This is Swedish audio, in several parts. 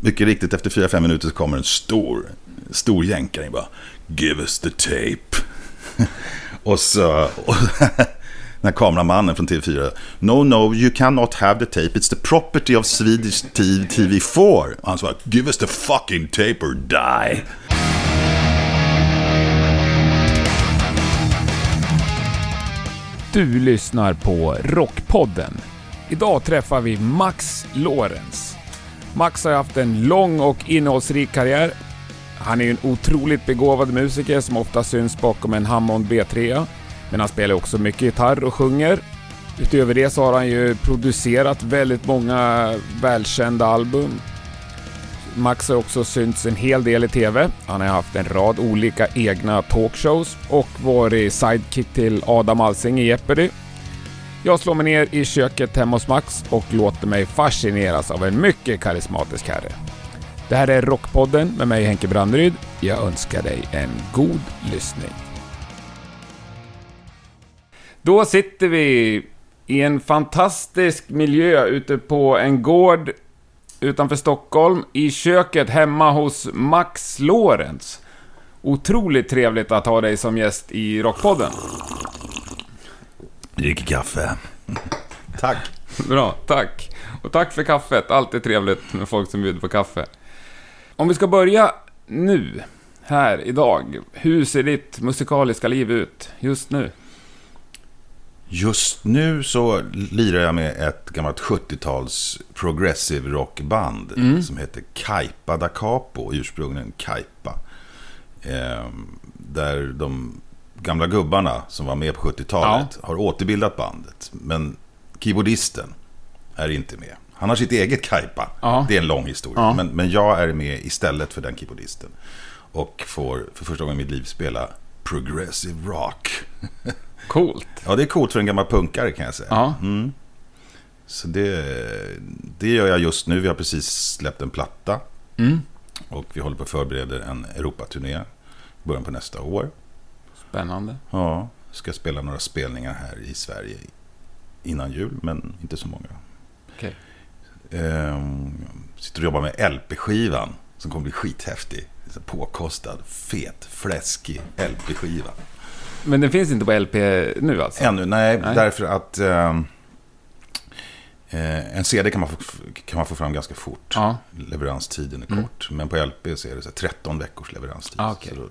mycket riktigt efter 4-5 minuter så kommer en stor, stor jänkare bara Give us the tape. och så... Och, den här kameramannen från TV4. No, no, you cannot have the tape. It's the property of Swedish TV4. Och han sa, give us the fucking tape or die. Du lyssnar på Rockpodden. Idag träffar vi Max Lorenz. Max har haft en lång och innehållsrik karriär. Han är ju en otroligt begåvad musiker som ofta syns bakom en Hammond B3. Men han spelar också mycket gitarr och sjunger. Utöver det så har han ju producerat väldigt många välkända album. Max har också synts en hel del i TV. Han har haft en rad olika egna talkshows och varit sidekick till Adam Alsing i Jeopardy. Jag slår mig ner i köket hemma hos Max och låter mig fascineras av en mycket karismatisk herre. Det här är Rockpodden med mig Henke Brandryd. Jag önskar dig en god lyssning. Då sitter vi i en fantastisk miljö ute på en gård utanför Stockholm i köket hemma hos Max Lorentz. Otroligt trevligt att ha dig som gäst i Rockpodden. Dricker kaffe. Tack. Bra, tack. Och tack för kaffet. Alltid trevligt med folk som bjuder på kaffe. Om vi ska börja nu, här, idag. Hur ser ditt musikaliska liv ut just nu? Just nu så lirar jag med ett gammalt 70-tals progressive rockband mm. som heter Kaipa da Capo, ursprungligen Kaipa. Eh, där de gamla gubbarna som var med på 70-talet ja. har återbildat bandet. Men keyboardisten är inte med. Han har sitt eget Kaipa. Ja. Det är en lång historia. Ja. Men, men jag är med istället för den keyboardisten. Och får för första gången i mitt liv spela progressive rock. Coolt. Ja, det är coolt för en gammal punkare kan jag säga. Ja. Mm. Så det, det gör jag just nu. Vi har precis släppt en platta. Mm. Och vi håller på att förbereda en Europaturné. i Början på nästa år. Spännande. Ja, ska spela några spelningar här i Sverige innan jul, men inte så många. Okay. Ehm, sitter och jobbar med LP-skivan som kommer bli skithäftig. Påkostad, fet, fläskig LP-skiva. Men den finns inte på LP nu alltså? Ännu, nej. nej. Därför att eh, en CD kan man, få, kan man få fram ganska fort. Ja. Leveranstiden är mm. kort. Men på LP så är det så 13 veckors leveranstid. Ah, okay. Då,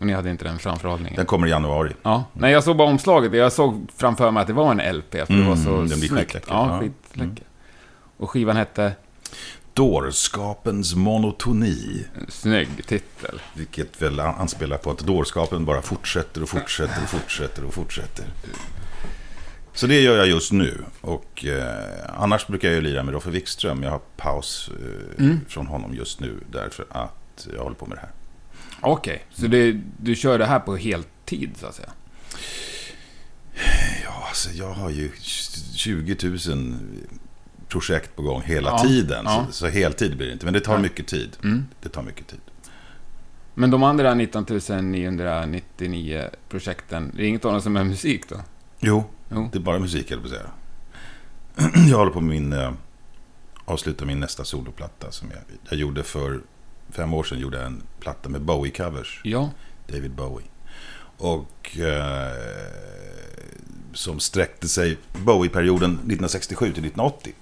Och ni hade inte den framförhållningen? Den kommer i januari. Ja. Mm. Nej, jag såg bara omslaget. Jag såg framför mig att det var en LP. För mm, det var så den blir skitläcker. Ja, skitläcker. Mm. Och skivan hette? Dårskapens monotoni. Snygg titel. Vilket väl anspelar på att dårskapen bara fortsätter och fortsätter och fortsätter och fortsätter. Så det gör jag just nu. Och eh, annars brukar jag ju lira med Roffe Wikström. Jag har paus eh, mm. från honom just nu därför att jag håller på med det här. Okej, okay. så det, du kör det här på heltid så att säga? Ja, alltså jag har ju 20 000 projekt på gång hela ja, tiden. Ja. Så, så heltid blir det inte. Men det tar ja. mycket tid. Mm. Det tar mycket tid. Men de andra 19 999 projekten, det är inget av dem som är musik då? Jo, jo. det är bara musik, jag på säga. Jag håller på med min... Eh, avsluta min nästa soloplatta som jag, jag gjorde för fem år sedan. Gjorde jag en platta med Bowie-covers. Ja. David Bowie. Och... Eh, som sträckte sig Bowie-perioden 1967 till 1980.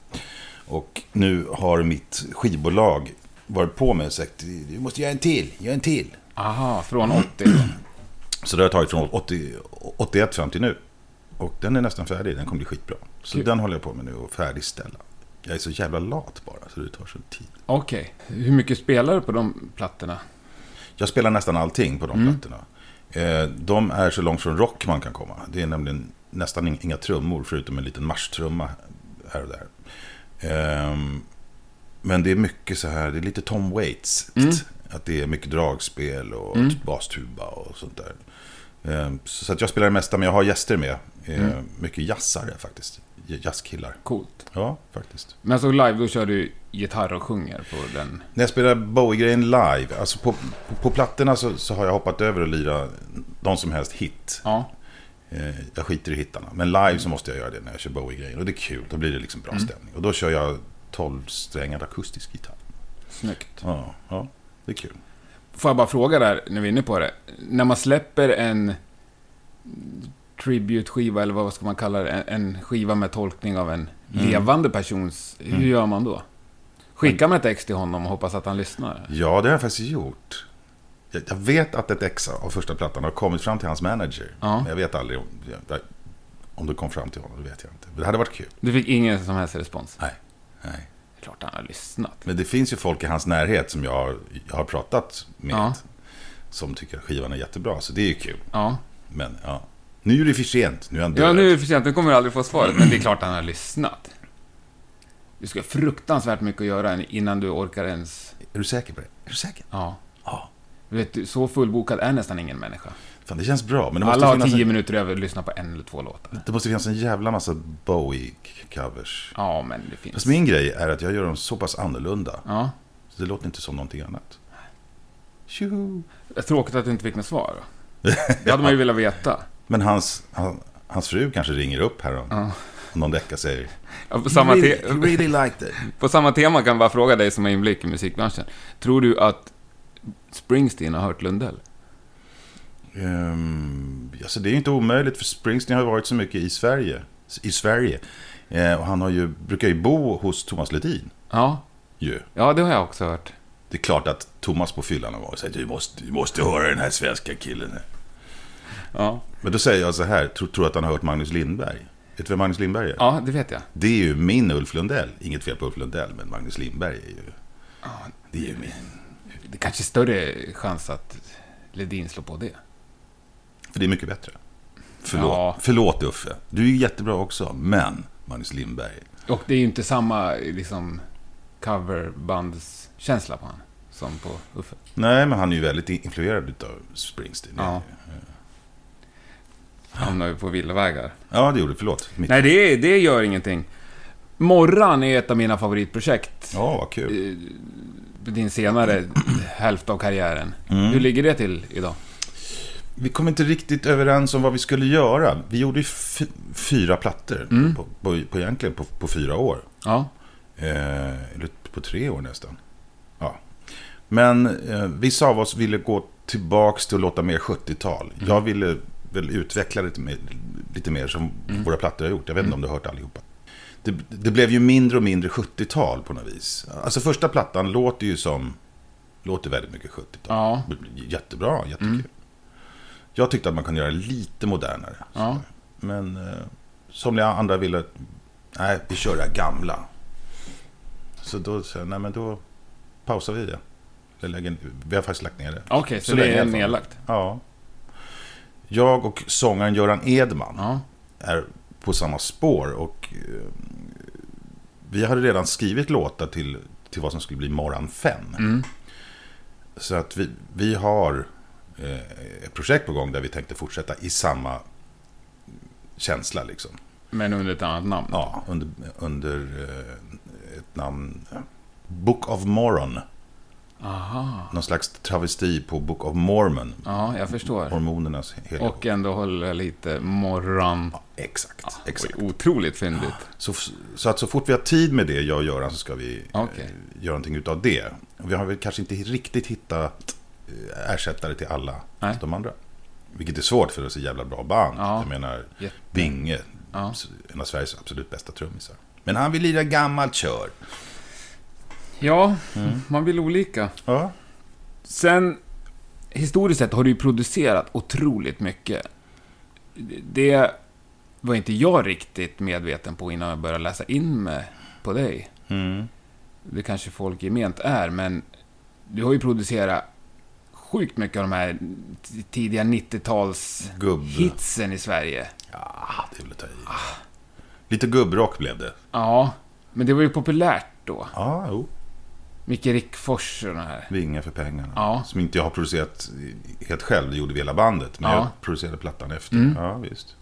Och nu har mitt skivbolag varit på mig och sagt du måste göra en till, gör en till. Aha, från 80 Så det har tagit från 80, 81 fram till nu. Och den är nästan färdig, den kommer bli skitbra. Så Kul. den håller jag på med nu och färdigställa. Jag är så jävla lat bara, så det tar så tid. Okej. Okay. Hur mycket spelar du på de plattorna? Jag spelar nästan allting på de mm. plattorna. Eh, de är så långt från rock man kan komma. Det är nämligen nästan inga trummor förutom en liten marschtrumma här och där. Um, men det är mycket så här, det är lite Tom Waits. Mm. Att det är mycket dragspel och mm. bastuba och sånt där. Um, så att jag spelar det mesta, men jag har gäster med. Mm. Mycket jazzare faktiskt. Jazzkillar. Coolt. Ja, faktiskt. Men så live, då kör du gitarr och sjunger på den? När jag spelar Bowie-grejen live, alltså på, på, på plattorna så, så, har jag hoppat över att lira de som helst hit. Ja. Eh, jag skiter i hittarna. Men live så måste jag göra det när jag kör Bowie-grejer. Och det är kul, då blir det liksom bra mm. stämning. Och då kör jag 12-strängad akustisk gitarr. Snyggt. Ja, ja, det är kul. Får jag bara fråga där, när vi är inne på det. När man släpper en tribute-skiva, eller vad ska man kalla det? En, skiva med tolkning av en Mm. levande persons... Hur Mm. gör man då? Skickar man ett ex till honom och hoppas att han lyssnar? Ja, det har jag faktiskt gjort. Jag, jag vet att ett ex av första plattan har kommit fram till hans manager. Ja. Men jag vet aldrig om, om det kom fram till honom. Det vet jag inte. Men det hade varit kul. Du fick ingen som helst respons? Nej. Det är klart han har lyssnat. Men det finns ju folk i hans närhet som jag har, jag har pratat med. Ja. Som tycker att skivan är jättebra. Så det är ju kul. Ja. Men ja. Nu är det för sent. Nu är han död. Ja, nu är det för sent. Nu kommer du aldrig få svaret. Men det är klart han har lyssnat. Du ska ha fruktansvärt mycket att göra innan du orkar ens... Är du säker på det? Är du säker? Ja. Ja. Vet, du, så fullbokad är nästan ingen människa. Fan, det känns bra. Men det måste, Alla har tio en, minuter över att lyssna på en eller två låtar. det måste finnas en jävla massa Bowie-covers. Ja, men det finns... Fast min grej är att jag gör dem så pass annorlunda. Ja. Så det låter inte som någonting annat. Tjoho! Tråkigt att du inte fick något svar. Det hade man ju velat veta. Men hans, han, hans fru kanske ringer upp här om, Ja. om någon vecka säger Ja, På samma, really, really liked it. på samma tema kan jag bara fråga dig som har inblick i musikbranschen. Tror du att Springsteen har hört Lundell? Um, alltså det är ju inte omöjligt för Springsteen har varit så mycket i Sverige. I Sverige. Eh, och han har ju, brukar ju bo hos Thomas Ledin. Ja. Ju. Ja, det har jag också hört. Det är klart att Thomas på fyllan har varit och sagt du måste, du måste höra den här svenska killen. här." Ja. Men då säger jag så här, tror, tror att han har hört Magnus Lindberg? Vet du vem Magnus Lindberg är? Ja, det vet jag. Det är ju min Ulf Lundell. Inget fel på Ulf Lundell, men Magnus Lindberg är ju... Det är ju min. Det är kanske är större chans att Ledin slår på det. För det är mycket bättre. Förlåt, Ja. förlåt Uffe. Du är ju jättebra också, men Magnus Lindberg. Och det är ju inte samma liksom coverbandskänsla på han som på Uffe. Nej, men han är ju väldigt influerad av Springsteen. Ja. Hamnar ju på villavägar. ja, det gjorde Förlåt. Mitt. Nej, det, det gör ingenting. Morran är ett av mina favoritprojekt. Ja, vad kul. Eh, Din senare hälft av karriären. Mm. Hur ligger det till idag? Vi kom inte riktigt överens om vad vi skulle göra. Vi gjorde ju fy- fyra plattor Mm. på, på, på egentligen på, på fyra år. Ja. Eh, eller på tre år nästan. Ja. Men eh, vissa av oss ville gå tillbaks till att låta mer 70-tal. Mm. Jag ville väl utveckla lite mer, lite mer som Mm. våra plattor har gjort. Jag vet inte om du har hört allihopa. Det, det blev ju mindre och mindre 70-tal på något vis. Alltså första plattan låter ju som... Låter väldigt mycket 70-tal. Ja. Jättebra, jättekul. Mm. Jag tyckte att man kunde göra lite modernare. Ja. Men eh, somliga andra ville... Nej, vi kör det här gamla. Så då sa jag, nej men då pausar vi det. Vi har faktiskt lagt ner det. Okej, så, Så det är nedlagt? Ja. Jag och sångaren Göran Edman Ja. är på samma spår. Och eh, vi hade redan skrivit låtar till, till vad som skulle bli Morran 5. Mm. Så att vi, vi har eh, ett projekt på gång där vi tänkte fortsätta i samma känsla liksom. Men under ett annat namn? Ja, under, under eh, ett namn. Book of Mormon. Aha. Någon slags travesti på Book of Mormon. Ja, jag förstår. Hormonernas heliga Och ändå hålla lite morgon. Ja, exakt. Ja, exakt. Otroligt fyndigt. Så, så att så fort vi har tid med det, jag och Göran, så ska vi Okej. eh, göra någonting utav det. Vi har väl kanske inte riktigt hittat eh, ersättare till alla Nej. de andra. Vilket är svårt för det är så jävla bra band. Ja. Jag menar, Jätte- Binge, en av Sveriges absolut bästa trummisar. Men han vill lira gammalt kör. Ja, Mm. man vill olika. Ja. Sen, historiskt sett har du ju producerat otroligt mycket. Det var inte jag riktigt medveten på innan jag började läsa in mig på dig. Mm. Det kanske folk gement är, men du har ju producerat sjukt mycket av de här tidiga 90-tals Gubb... hitsen i Sverige. Ja, det väl att ta i. Lite gubbrock blev det. Ja, men det var ju populärt då. Ja, jo. Micke Rickfors och de här. Vinga för pengarna. Ja. Som inte jag har producerat helt själv. Det gjorde vi hela bandet. Men Ja. jag producerade plattan efter. Mm. Ja, visst.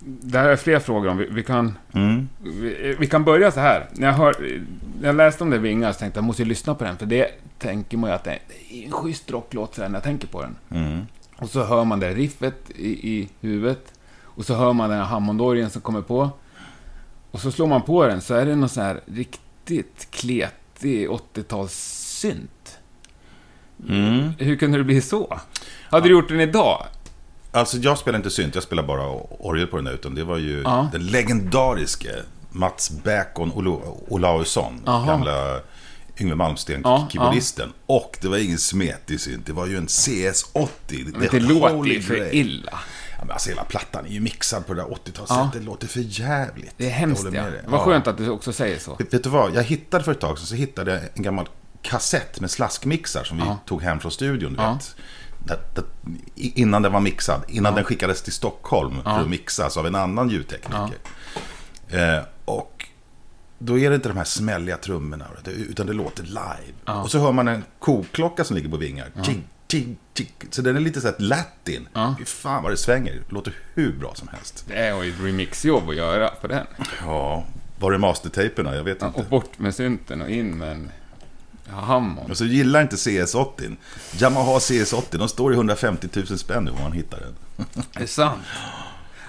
Det här är fler frågor om. Vi, vi, kan, Mm. vi, vi kan börja så här. När jag, hör, när jag läste om det Vingar så tänkte jag, jag måste lyssna på den. För det tänker man ju att det är, en schysst rocklåt så här när jag tänker på den. Mm. Och så hör man det riffet i, i huvudet. Och så hör man den här Hammondorgeln som kommer på. Och så slår man på den så är det någon sån här riktigt kletig 80-tals synt. Mm. Hur kunde det bli så? Hade du gjort den idag? Alltså jag spelar inte synt, jag spelar bara orgel på den där. Utan det var ju Ja. den legendariske Mats Olo- Olausson. Gamla Yngve Malmsteen, Ja. Och det var ingen smetig synt, det var ju en CS80. Men det låter för illa. Ja, men alltså hela plattan är ju mixad på det där 80-talssättet. Ja. Det låter för jävligt. Det är hemskt ja. dig. Vad Ja. skönt att du också säger så. Vet, vet du vad? Jag hittade för ett tag sedan så hittade jag en gammal kassett med slaskmixar som vi Ja. tog hem från studion. Du Ja. vet. Det, det, innan den var mixad. Innan den skickades till Stockholm för Ja. att mixas av en annan ljudtekniker. Eh, och då är det inte de här smälliga trummorna. det- Utan det låter live. Och så hör man en koklocka som ligger på vingar. Ting, ting, ting. Så den är lite så här latin. Ja. Fy fan vad det svänger. Det låter hur bra som helst. Det är ju ett remixjobb att göra på den. Ja, var är mastertaperna? Jag vet Ja, inte. och bort med synten och in med en ja, Hammond. Och så gillar inte CS80. Yamaha CS80, de står i 150 000 spänn nu om man hittar den. Det är sant.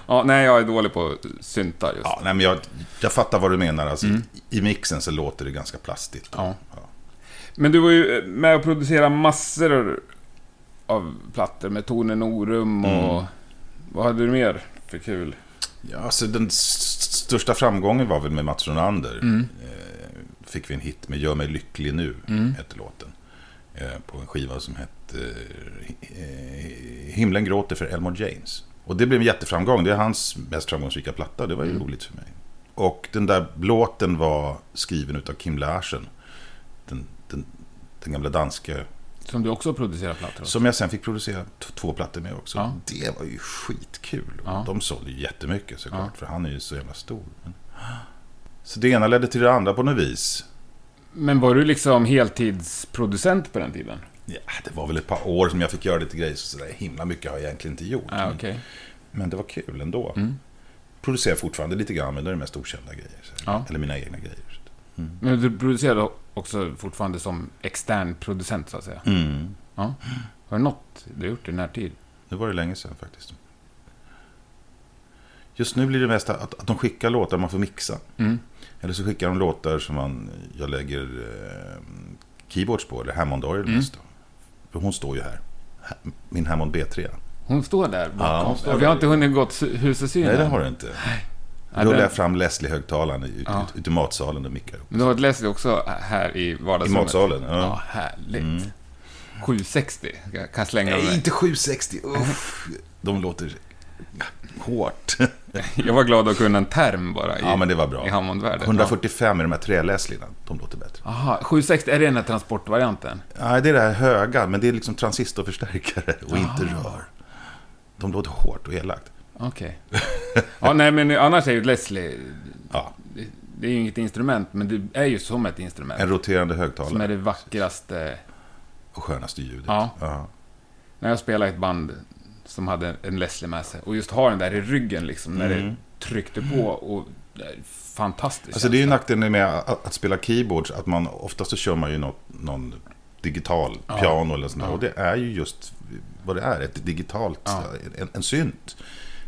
Ja, nej, jag är dålig på syntar just. Ja, nej, men jag, jag fattar vad du menar. Alltså, I mixen så låter det ganska plastigt. Ja. Men du var ju med och producerade massor av plattor med Tone Norum och... Vad hade du mer för kul? Ja, alltså, den största framgången var väl med Mats Ronander. Eh, fick vi en hit med Gör mig lycklig nu, hette låten. Eh, på en skiva som hette eh, Himlen gråter för Elmore James. Och det blev en jätteframgång. Det är hans mest framgångsrika platta. Det var ju roligt för mig. Och den där låten var skriven utav Kim Larsen. Den, den, den gamla danska. Som du också producerar plattor åt. Som jag sen fick producera två plattor med också. Ja. Det var ju skitkul. Ja. De sålde ju jättemycket såklart. För han är ju så jävla stor. Men... Så det ena ledde till det andra på något vis. Men var du liksom heltidsproducent på den tiden? Ja, det var väl ett par år som jag fick göra lite grejer. Så där himla mycket har jag egentligen inte gjort. Ja, Men- okej. Men det var kul ändå. Mm. Producerar fortfarande lite grann, men det är det mest okända grejer. Ja. Eller mina egna grejer. Men du producerade också fortfarande som extern producent, så att säga. Mm. Ja. Har du något du har gjort i närtid? Det var det länge sedan faktiskt. Just nu blir det mest att, att de skickar låtar man får mixa. Mm. Eller så skickar de låtar som man, jag lägger eh, keyboards på, eller Hammond-orgel Mm. mest. Då. För hon står ju här. Min Hammond B3. Hon står där bakom. Ja, står vi där. har inte hunnit gått sy- hus och syn Nej, det har du inte. Ja, Då rullar jag fram Leslie-högtalaren ut, Ja. ut, ut i matsalen och mickar upp. Men du har ett Leslie också här i I vardagsrummet. matsalen? Ja, Ja. härligt. Mm. 760 kan jag- kan jag slänga Nej, inte 760. Uff. De låter hårt. Jag var glad att kunna en term bara i, Ja, men det var bra. i Hammondvärlden. 145 är de här träläslina. De låter bättre. Ja. Aha, 760, är det den här transportvarianten? Nej, det är det här höga, men det är liksom transistorförstärkare och inte rör. De låter hårt och elakt. Okej. ja, nej men annars är ju Leslie, Ja, det, är ju inget instrument, men det är ju som ett instrument. en roterande Som är högtalare det vackraste. och skönaste ljudet. Ja. Ja. När jag spelade i ett band som hade en Leslie med sig och just ha den där i ryggen liksom, när Mm. det tryckte på och fantastiskt. Alltså det är ju nackdelen med att, att spela keyboards, att man oftast så kör man ju något, någon digital Ja. piano eller sånt där. Ja. Och det är ju just vad det är, ett digitalt, Ja. en, en synt.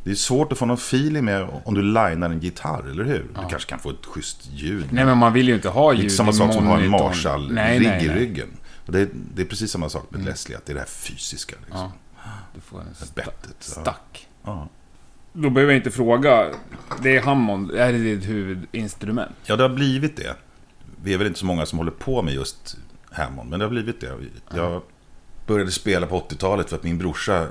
Det är svårt att få någon feeling med om du linar en gitarr, eller hur? Ja. Du kanske kan få ett schysst ljud. Nej, men man vill ju inte ha ljud inte samma sak som att ha en. Marshall-rigg i ryggen. Det, är, det är precis samma sak med Leslie, att det är det här fysiska. Liksom. Ja, du får en sta- Bettet. Stack. Ja. Då behöver jag inte fråga. Det är Hammond, är det ditt huvudinstrument? ja, det har blivit det. Vi är väl inte så många som håller på med just Hammond, men det har blivit det. Jag började spela på 80-talet för att min brorsa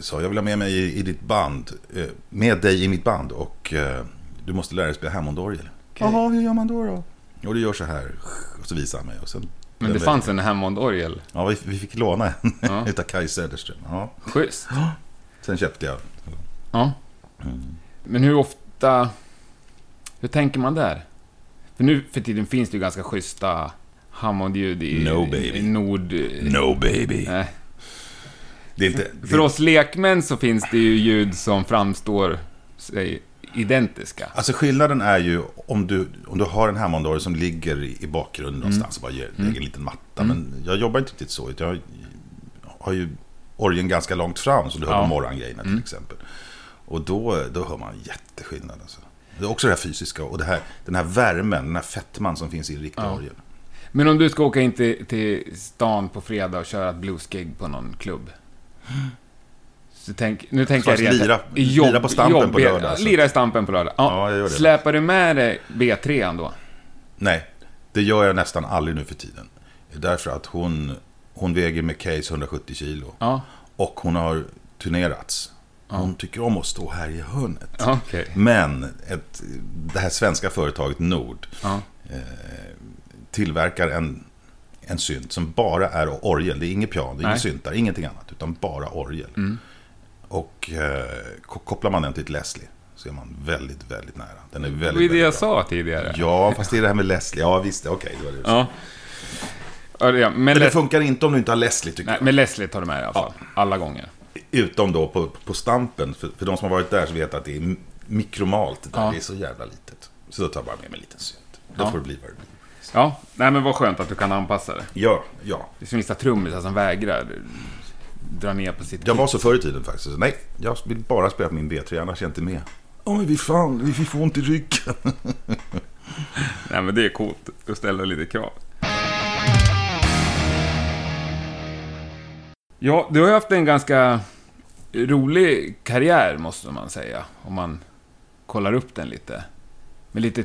sa jag vill ha med mig i, i ditt band, eh, med dig i mitt band och eh, du måste lära dig spela Hammond-orgel. Jaha, hur gör man då då? Jo, du gör så här. Och så visar han mig. Och sen, Men det fanns en Hammond-orgel. Ja, vi, vi fick låna en Ja. utav Kaj Söderström. Ja. Schysst. Sen köpte jag. Ja. Men hur ofta... Hur tänker man där? För nu för tiden finns det ju ganska schyssta Hammond-ljud i, No, baby. i Nord... No baby. Nej. Det är inte... Det, För oss lekmän så finns det ju ljud som framstår sig identiska. Alltså skillnaden är ju om du, om du har en Hammond-orgel som ligger i i bakgrunden någonstans och bara ger, lägger en liten matta. Men jag jobbar inte riktigt så. Jag har ju orgeln ganska långt fram som du hör Ja. på morgongrejerna till exempel. Och då, då hör man jätteskillnad. Alltså. Det är också det här fysiska och det här, den här värmen, den här fettman som finns i en riktig Ja. orgel. Men om du ska åka in till, till stan på fredag och köra ett bluesgig på någon klubb. Tänk, nu tänker jag jag rent... lira- lira på Stampen på lördag, alltså? Lira i Stampen på lördag. Ja, Ja. Släpar du med dig B3 då? Nej, det gör jag nästan aldrig nu för tiden. Därför att hon, hon väger med case 170 kilo. Ja, Och hon har turnerats. Hon tycker om att stå här i hörnet. okej. Men ett, det här svenska företaget Nord eh, tillverkar en, en synt som bara är orgel. Det är inget piano, det är. Mm. inga syntar, ingenting annat. Utan bara orgel. Och eh, ko- kopplar man den till ett Leslie så är man väldigt, väldigt nära. Den är väldigt, Det var ju det jag sa tidigare. Ja, fast det är det här med Leslie. Ja, visst. Okej, det var det du sa. Ja. Ja, Men, Men det funkar inte om du inte har Leslie, tycker Nej, jag. men Leslie tar du med i alla fall. Alla gånger. Utom då på, på Stampen. För, för de som har varit där så vet att det är mikromalt. Där. Ja. Det är så jävla litet. Så då tar jag bara med mig en liten synt. Då Ja. får det bli vad det blir. Ja, nej men vad skönt att du kan anpassa det. Ja, ja. Det finns vissa trummisar som vägrar dra ner på sitt Jag var så förr i tiden faktiskt. Nej, jag vill bara spela på min B3, annars är jag inte med. Men vi fan, vi får ont i ryggen. Nej men det är coolt. Du ställer lite krav. Ja, du har ju haft en ganska rolig karriär måste man säga. Om man kollar upp den lite. Med lite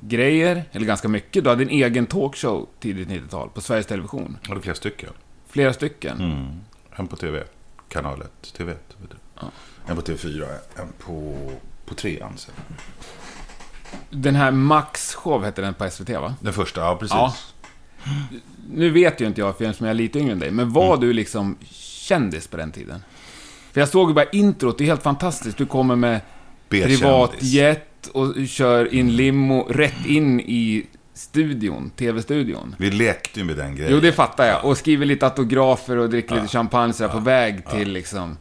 TV-grejer, eller ganska mycket. Du hade en egen talkshow tidigt 90-tal på Sveriges Television. Är flera stycken. Flera stycken. Mm. En på TV, kanal 1, TV1. Vet du. Ja. En på TV4, en på, på trean sen. Den här Max Show hette den på SVT va? Den första, ja precis. Ja. Nu vet ju inte jag, för jag är lite yngre än dig, men var Mm. du liksom kändis på den tiden? För jag såg ju bara introt, det är helt fantastiskt. Du kommer med B-kändis. Och kör in limo rätt in i studion, TV-studion. Vi lekte ju med den grejen. Jo, det fattar jag. Och skriver lite autografer och dricker lite champagne sådär på väg till liksom...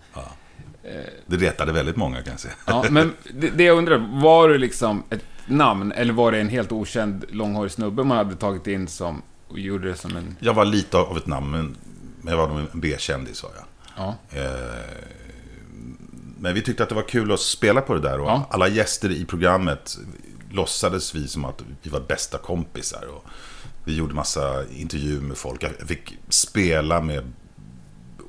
Det retade väldigt många kan jag säga. Ja, men det, det jag undrar, var du liksom ett namn eller var det en helt okänd långhårig snubbe man hade tagit in som och gjorde det som en... Jag var lite av ett namn, men jag var nog en B-kändis var jag. Ja. Eh, men vi tyckte att det var kul att spela på det där och Ja. alla gäster i programmet låtsades vi som att vi var bästa kompisar. Och vi gjorde massa intervjuer med folk. Jag fick spela med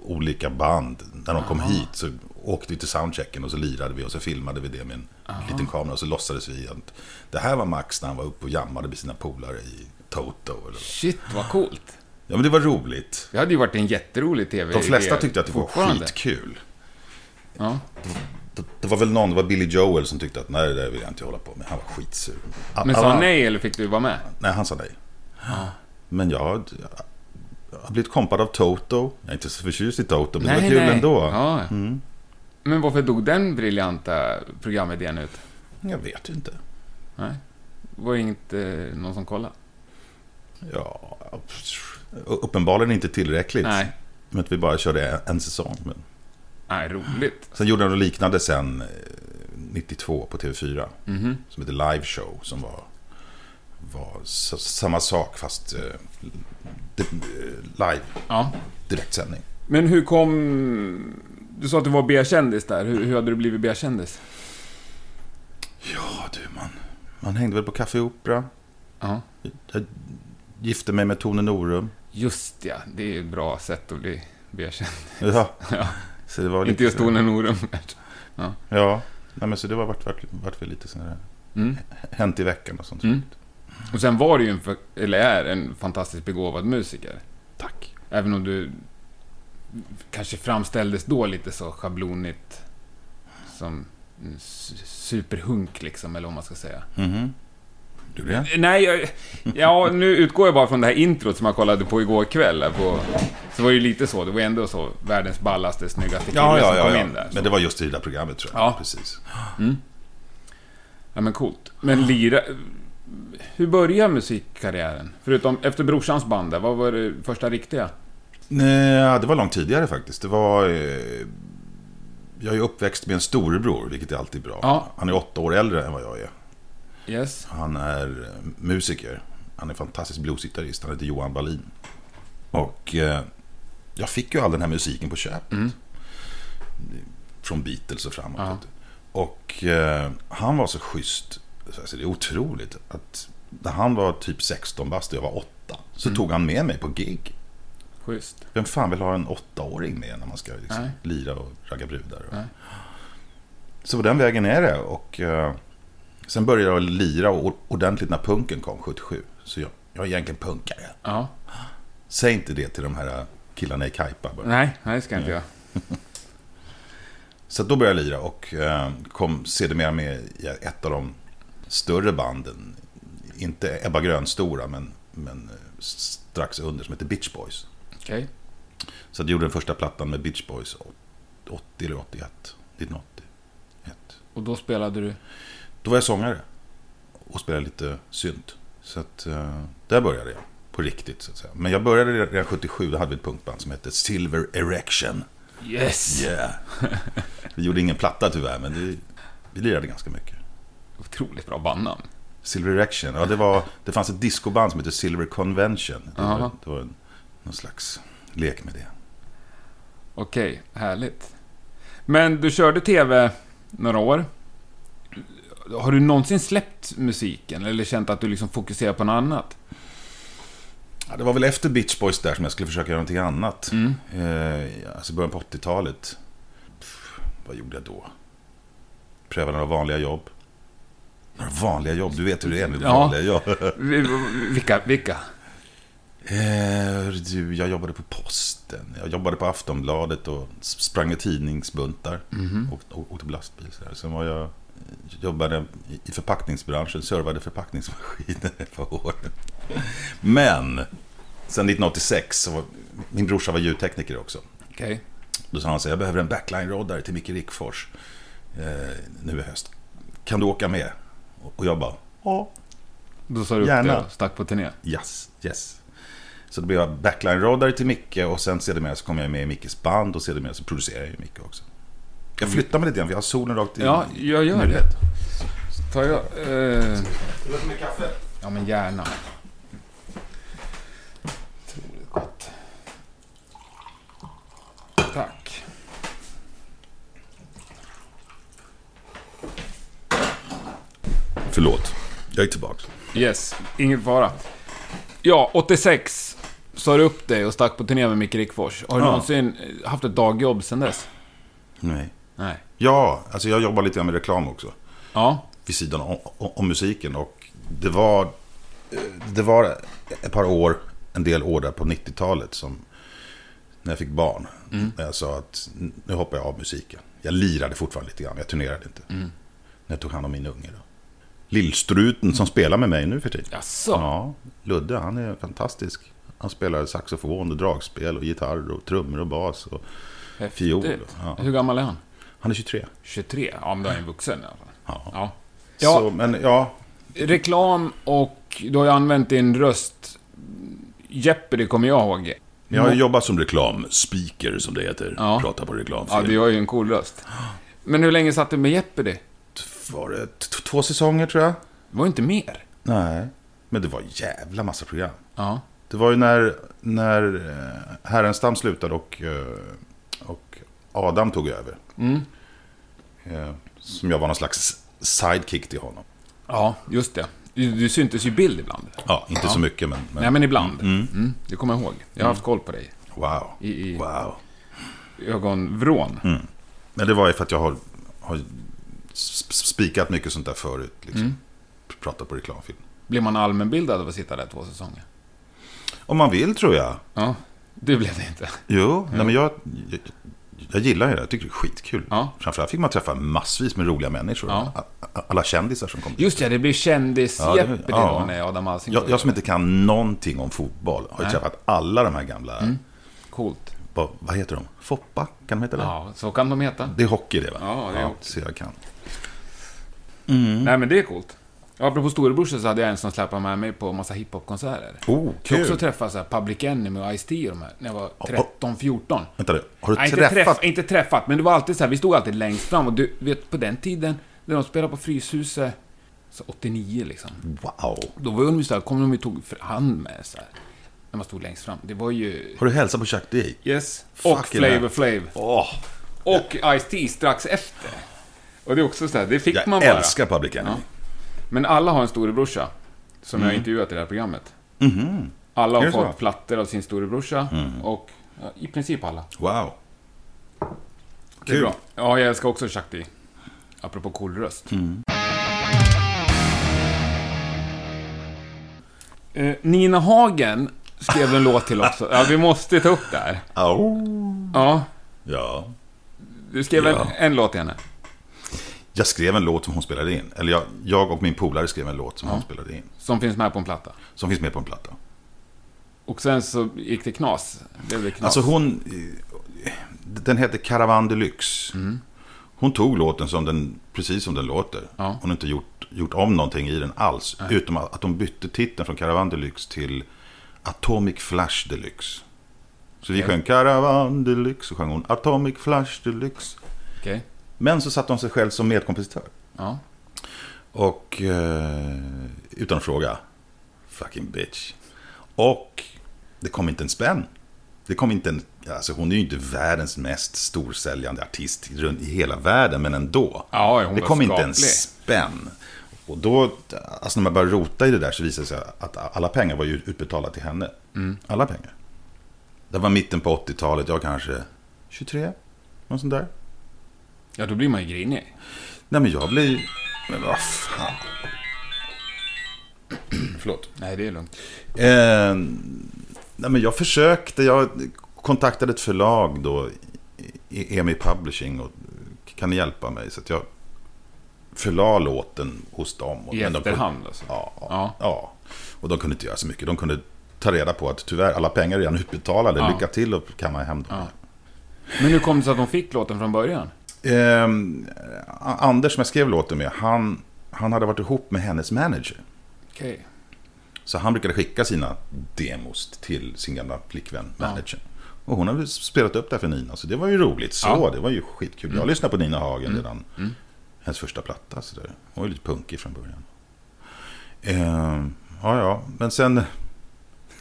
olika band. När de kom hit så åkte vi till soundchecken och så lirade vi och så filmade vi det med en liten kamera. Och så låtsades vi att det här var Max när han var uppe och jammade med sina polare i Toto. Eller... Shit, vad coolt. Ja men det var roligt. Det hade ju varit en jätterolig TV. De flesta tyckte att det var skitkul. Ja. Det, det var väl någon, det var Billy Joel som tyckte att nej, det där vill jag inte hålla på med. Han var skitsur. A- Men sa alla- han nej eller fick du vara med? Nej, han sa nej. Men jag, jag har blivit kompad av Toto. Jag är inte så förtjust i Toto, men det var kul ändå. Ja. Mm. Men varför dog den briljanta programidén ut? Jag vet inte. Nej. Var det inte någon som kollade? Ja, uppenbarligen inte tillräckligt. Nej. Men att vi bara körde en säsong. Men. Nej, roligt. Sen gjorde de något liknande sen, eh, 92 på TV4. Mhm. Som heter Live Show. Som var, var samma sak fast eh, eh, live, Ja. direktsändning. Men hur kom... Du sa att du var B-kändis där. Hur, hur hade du blivit B-kändis? Ja du man, man hängde väl på Café Opera. Ja. Jag gifte mig med Tone Norum. Just ja, det är ett bra sätt att bli B-kändis. Ja. Ja. Så det var Inte just Tone Norum. Ja, nej, men så det var vart, vart, vart väl lite sån här Mm. hänt i veckan och sånt. Mm. Och sen var du ju en, eller är en fantastiskt begåvad musiker. Tack. Även om du kanske framställdes då lite så schablonigt som superhunk liksom, eller vad man ska säga. Mhm. Du det? Nej, jag, ja, nu utgår jag bara från det här introt som jag kollade på igår kväll. På, så var det ju lite så, det var ändå så, världens ballaste, snyggaste kille Ja, ja, som kom in där. Så. Men det var just i det där programmet tror jag. Ja. Precis. Ja, men coolt. Men lira... Hur började musikkarriären? Förutom efter brorsans band där, vad var det första riktiga? Nej, det var långt tidigare faktiskt. Det var... Eh, jag är uppväxt med en storebror, vilket är alltid bra. Ja. Han är åtta år äldre än vad jag är. Yes. Han är eh, musiker. Han är fantastisk bluesgitarrist. Han heter Johan Wallin. Och eh, jag fick ju all den här musiken på köpet. Mm. Från Beatles och framåt. Ja. Och eh, han var så schysst. Så Alltså, det är otroligt att när han var typ 16 bast och jag var 8. Så Mm. tog han med mig på gig. Schysst. Vem fan vill ha en åttaåring med när man ska liksom lira och ragga brudar? Och... Så på den vägen är det. Och, eh, sen började jag lira ordentligt när punken kom 77. Så jag, jag är egentligen punkare. Ja. Säg inte det till de här killarna i Kaipa. Bara. Nej, det ska jag inte göra. Så då började jag lira och eh, kom sedermera med i ett av de större banden. Inte Ebba Grön-stora, men, men eh, strax under, som heter Bitch Boys. Okej. Så jag gjorde den första plattan med Bitch Boys 80 eller 81. 1981. Och då spelade du... Då var jag sångare och spelade lite synt. Så att eh, där började jag på riktigt så att säga. Men jag började redan 77, då hade vi ett punkband som hette Silver Erection. Yes! Yeah! vi gjorde ingen platta tyvärr, men det, vi lirade ganska mycket. Otroligt bra bandnamn. Silver Erection, ja det, var, det fanns ett discoband som hette Silver Convention. Det var, Aha. det var en, någon slags lek med det. Okej, härligt. Men du körde TV några år. Har du någonsin släppt musiken eller känt att du liksom fokuserar på något annat? Ja, det var väl efter Bitch Boys där som jag skulle försöka göra någonting annat. Mm. Eh, alltså i början på 80-talet. Pff, vad gjorde jag då? Prövade några vanliga jobb. Några vanliga jobb? Du vet hur det är med Ja. vanliga jobb. Vi- Vilka? Vilka? Eh, du, jag jobbade på posten. Jag jobbade på Aftonbladet och sprang med tidningsbuntar. Mhm. Och, och åkte på lastbil. Så där. Sen var jag, jobbade i- förpackningsbranschen. Servade förpackningsmaskiner ett par år. Men, sen 1986, så var, min brorsa var ljudtekniker också. Okej. Då sa han så jag behöver en backline-roddare till Micke Rickfors eh, nu i höst. Kan du åka med? Och jag bara, ja. Då sa du upp Gärna. det och stack på turné. Yes, yes. Så då blev jag backline-roddare till Micke och sen sedermera så kom jag med i Mickes band och sedermera så producerade jag ju Micke också. Jag flyttar mig lite grann för jag har solen rakt in. Ja, jag gör i det. huvudet. Tar jag... Eh, Vill du ha mer kaffe? ja, men gärna. Otroligt gott. Tack. Förlåt, jag är tillbaka. Yes, ingen fara. Ja, 86 sa du upp dig och stack på turné med Micke Rickfors. Har du Ja. någonsin haft ett dagjobb sen dess? Nej. Nej. Ja, alltså jag jobbar lite med reklam också. Ja. vid sidan om, om, om musiken. Och det var, eh, det var ett par år, en del år där på 90-talet som när jag fick barn. När jag sa att nu hoppar jag av musiken. Jag lirade fortfarande lite grann, jag turnerade inte. När jag tog hand om min unge då. Lillstruten som spelar med mig nu för tiden. Jaså? Ja, Ludde, han är fantastisk. Han spelar saxofon och dragspel och gitarr och trummor och bas och Häftigt. fiol. Ja. Hur gammal är han? Han är 23. 23? Ja, men då är han vuxen i alla fall. Ja. Ja. Ja. Så, men ja, Reklam och du har ju använt din röst. Jeopardy kommer jag ihåg. Jag har ju jobbat som reklamspeaker som det heter. Ja. Pratar på reklamfilm. Ja, du har ju en cool röst. Men hur länge satt du med Jeopardy? Var det två säsonger tror jag? Det var ju inte mer. Nej. Men det var jävla massa program. Ja. Det var ju när, när eh, Härenstam slutade och, eh, och Adam tog över. Mm. Eh, Som jag var någon slags sidekick till honom. Ja, just det. Du, du syntes ju bild ibland. Ja, inte så mycket men... men Nej, men ibland. Mm. Mm. Det kommer jag ihåg. Jag har haft koll på dig. Wow. I, i Wow. ögonvrån. Mm. Men det var ju för att jag har, har sp- spikat mycket sånt där förut. Liksom. Mm. Pratat på reklamfilm. Blir man allmänbildad av att sitta där två säsonger? Om man vill tror jag. Ja, det blev det inte. Jo, nej, men jag, jag, gillar det. Jag tycker det är skitkul. Ja. Framförallt fick man träffa massvis med roliga människor. Ja. Alla kändisar som kom. Just det, det blir kändis Ja, ja. när Adam Alsing Jag, jag som inte kan någonting om fotboll har ju träffat alla de här gamla... Coolt. Vad, vad heter de? Foppa? Kan de heta det? Ja, så kan de heta. Det är hockey det va? Ja, det är hockey. Så jag kan. Nej, men det är coolt. Apropå storebrorsa så hade jag en som släpade med mig på massa hiphopkonserter. Oh, Jag kul! också träffa så här Public Enemy och Ice-T och de här, när jag var 13, 14. Vänta nu, har du Nej, inte, träffat... träff, inte träffat, men det var alltid så här, vi stod alltid längst fram och du vet, på den tiden, när de spelade på Fryshuset, så 89 liksom. Wow! Då var de ju så här, kom de och tog för hand med så här, när man stod längst fram. Det var ju... Har du hälsat på Chuck D? Yes. Och Fucking Flavor. Flav. Åh, Och Ice-T strax efter. Och det är också så här, det fick jag man bara. älskar Public Enemy. Ja. Men alla har en storebrorsa. som jag har intervjuat i det här programmet. Mhm. Alla Är har det så? fått plattor av sin storebrorsa och ja, i princip alla. Wow. Det är Kul. bra. Ja, jag älskar också Shakti. Apropå cool röst. Mm. Eh, Nina Hagen skrev en låt till också. Ja, vi måste ta upp det här. Au. Ja, Ja. du skrev Ja. en, en låt till henne. Jag skrev en låt som hon spelade in. Eller jag, jag och min polare skrev en låt som hon spelade in. Som finns med på en platta. Som finns med på en platta. Och sen så gick det knas. Blev det knas. Alltså hon... Den heter Caravan Deluxe. Hon tog låten som den, precis som den låter. Ja. Hon har inte gjort, gjort om någonting i den alls. Utom att de bytte titeln från Caravan Deluxe till Atomic Flash Deluxe. Så vi Okej. sjöng Caravan Deluxe och sjöng hon Atomic Flash Deluxe. Okej. Men så satte hon sig själv som medkompositör. Ja. Och eh, utan att fråga, fucking bitch. Och det kom inte en spänn. Det kom inte en, alltså hon är ju inte världens mest storsäljande artist runt i hela världen, men ändå. Ja, hon det kom inte en skaplig. spänn. Och då, alltså när man började rota i det där så visade det sig att alla pengar var ju utbetalda till henne. Mm. Alla pengar. Det var mitten på 80-talet, jag kanske 23, något sånt där. Ja, då blir man ju grinig. Nej men jag blir... Men vad fan. Förlåt. Nej, det är lugnt. Eh, nej men jag försökte. Jag kontaktade ett förlag då. EMI Publishing. Och kan ni hjälpa mig? Så att jag förla låten hos dem. Och, I men de efterhand alltså. Ja, ja. Ja. ja. Och de kunde inte göra så mycket. De kunde ta reda på att tyvärr alla pengar är redan utbetalade. Ja. Lycka till och kamma hem dem. Ja. Men hur kom det sig att de fick låten från början? Ehm, Anders som jag skrev låten med. Han, han hade varit ihop med hennes manager. Okej. Så han brukade skicka sina demos till sin gamla flickvän, Ja. managern. Och hon hade spelat upp det för Nina, så det var ju roligt. Så, Ja. det var ju skitkul. Jag lyssnade på Nina Hagen redan. Hennes första platta. Så där. Hon var ju lite punkig från början. Ehm, ja, ja. Men sen,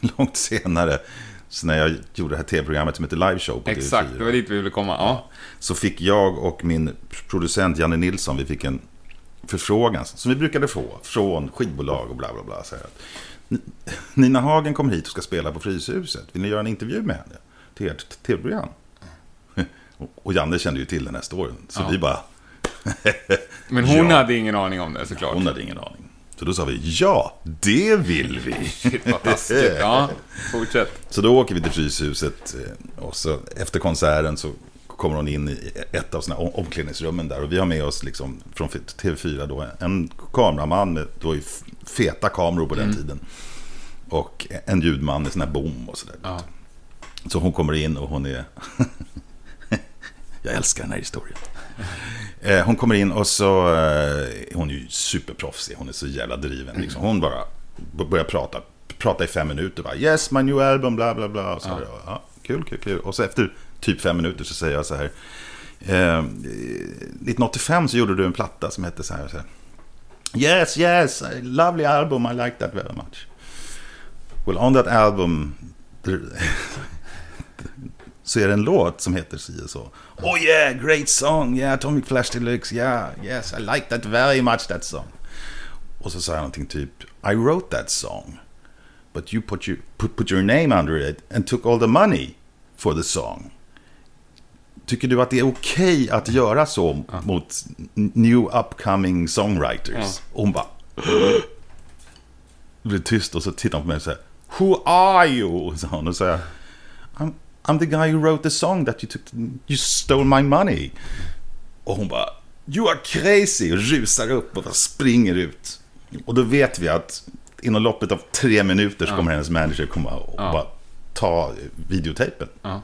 långt senare, så när jag gjorde det här tv-programmet som heter Live Show på Exakt, TV4. det var dit vi ville komma. Ja. Så fick jag och min producent Janne Nilsson, vi fick en förfrågan som vi brukade få från skivbolag och bla bla bla. Så här att, "Ni- Nina Hagen kommer hit och ska spela på Fryshuset. Vill ni göra en intervju med henne till ert tv-program? Och- Och Janne kände ju till den här storyn. Så Ja. vi bara, Men hon Ja. hade ingen aning om det såklart. hon hade ingen aning. Så då sa vi, ja, det vill vi. Taskigt. Ja, fortsätt. Så då åker vi till Fryshuset eh, och så efter konserten så kommer hon in i ett av såna här omklädningsrummen där. Och vi har med oss liksom från TV4 då en kameraman med då f- feta kameror på den tiden. Och en ljudman med sån här bom och sådär. Ja. Så hon kommer in och hon är... Jag älskar den här historien. Eh, Hon kommer in och så... eh, Hon är ju superproffsig. Hon är så jävla driven. Liksom. Hon bara börjar prata. Prata i fem minuter. Bara, yes, my new album, bla bla bla. Och så, ja. Ja, kul, kul, kul. Och så efter typ fem minuter så säger jag så här. Eh, 1985 så gjorde du en platta som hette så här. Så här yes, yes, lovely album, I like that very much. Well, on that album... så är det en låt som heter si och så. Oh yeah, great song, yeah, Atomic Flash Deluxe, yeah, yes, I like that very much, that song. Och så sa jag någonting typ, I wrote that song, but you put, you, put, put your name under it and took all the money for the song. Tycker du att det är okej att göra så mot new upcoming songwriters? Ja. Och hon bara... Det blev tyst och så tittade hon på mig och sa Who are you? Och så sa jag I'm, I'm the guy who wrote the song that you took, you stole my money. Och hon bara, you are crazy, och rusar upp och bara springer ut. Och då vet vi att inom loppet av tre minuter så kommer hennes manager komma och Ja. bara ta videotejpen. Ja.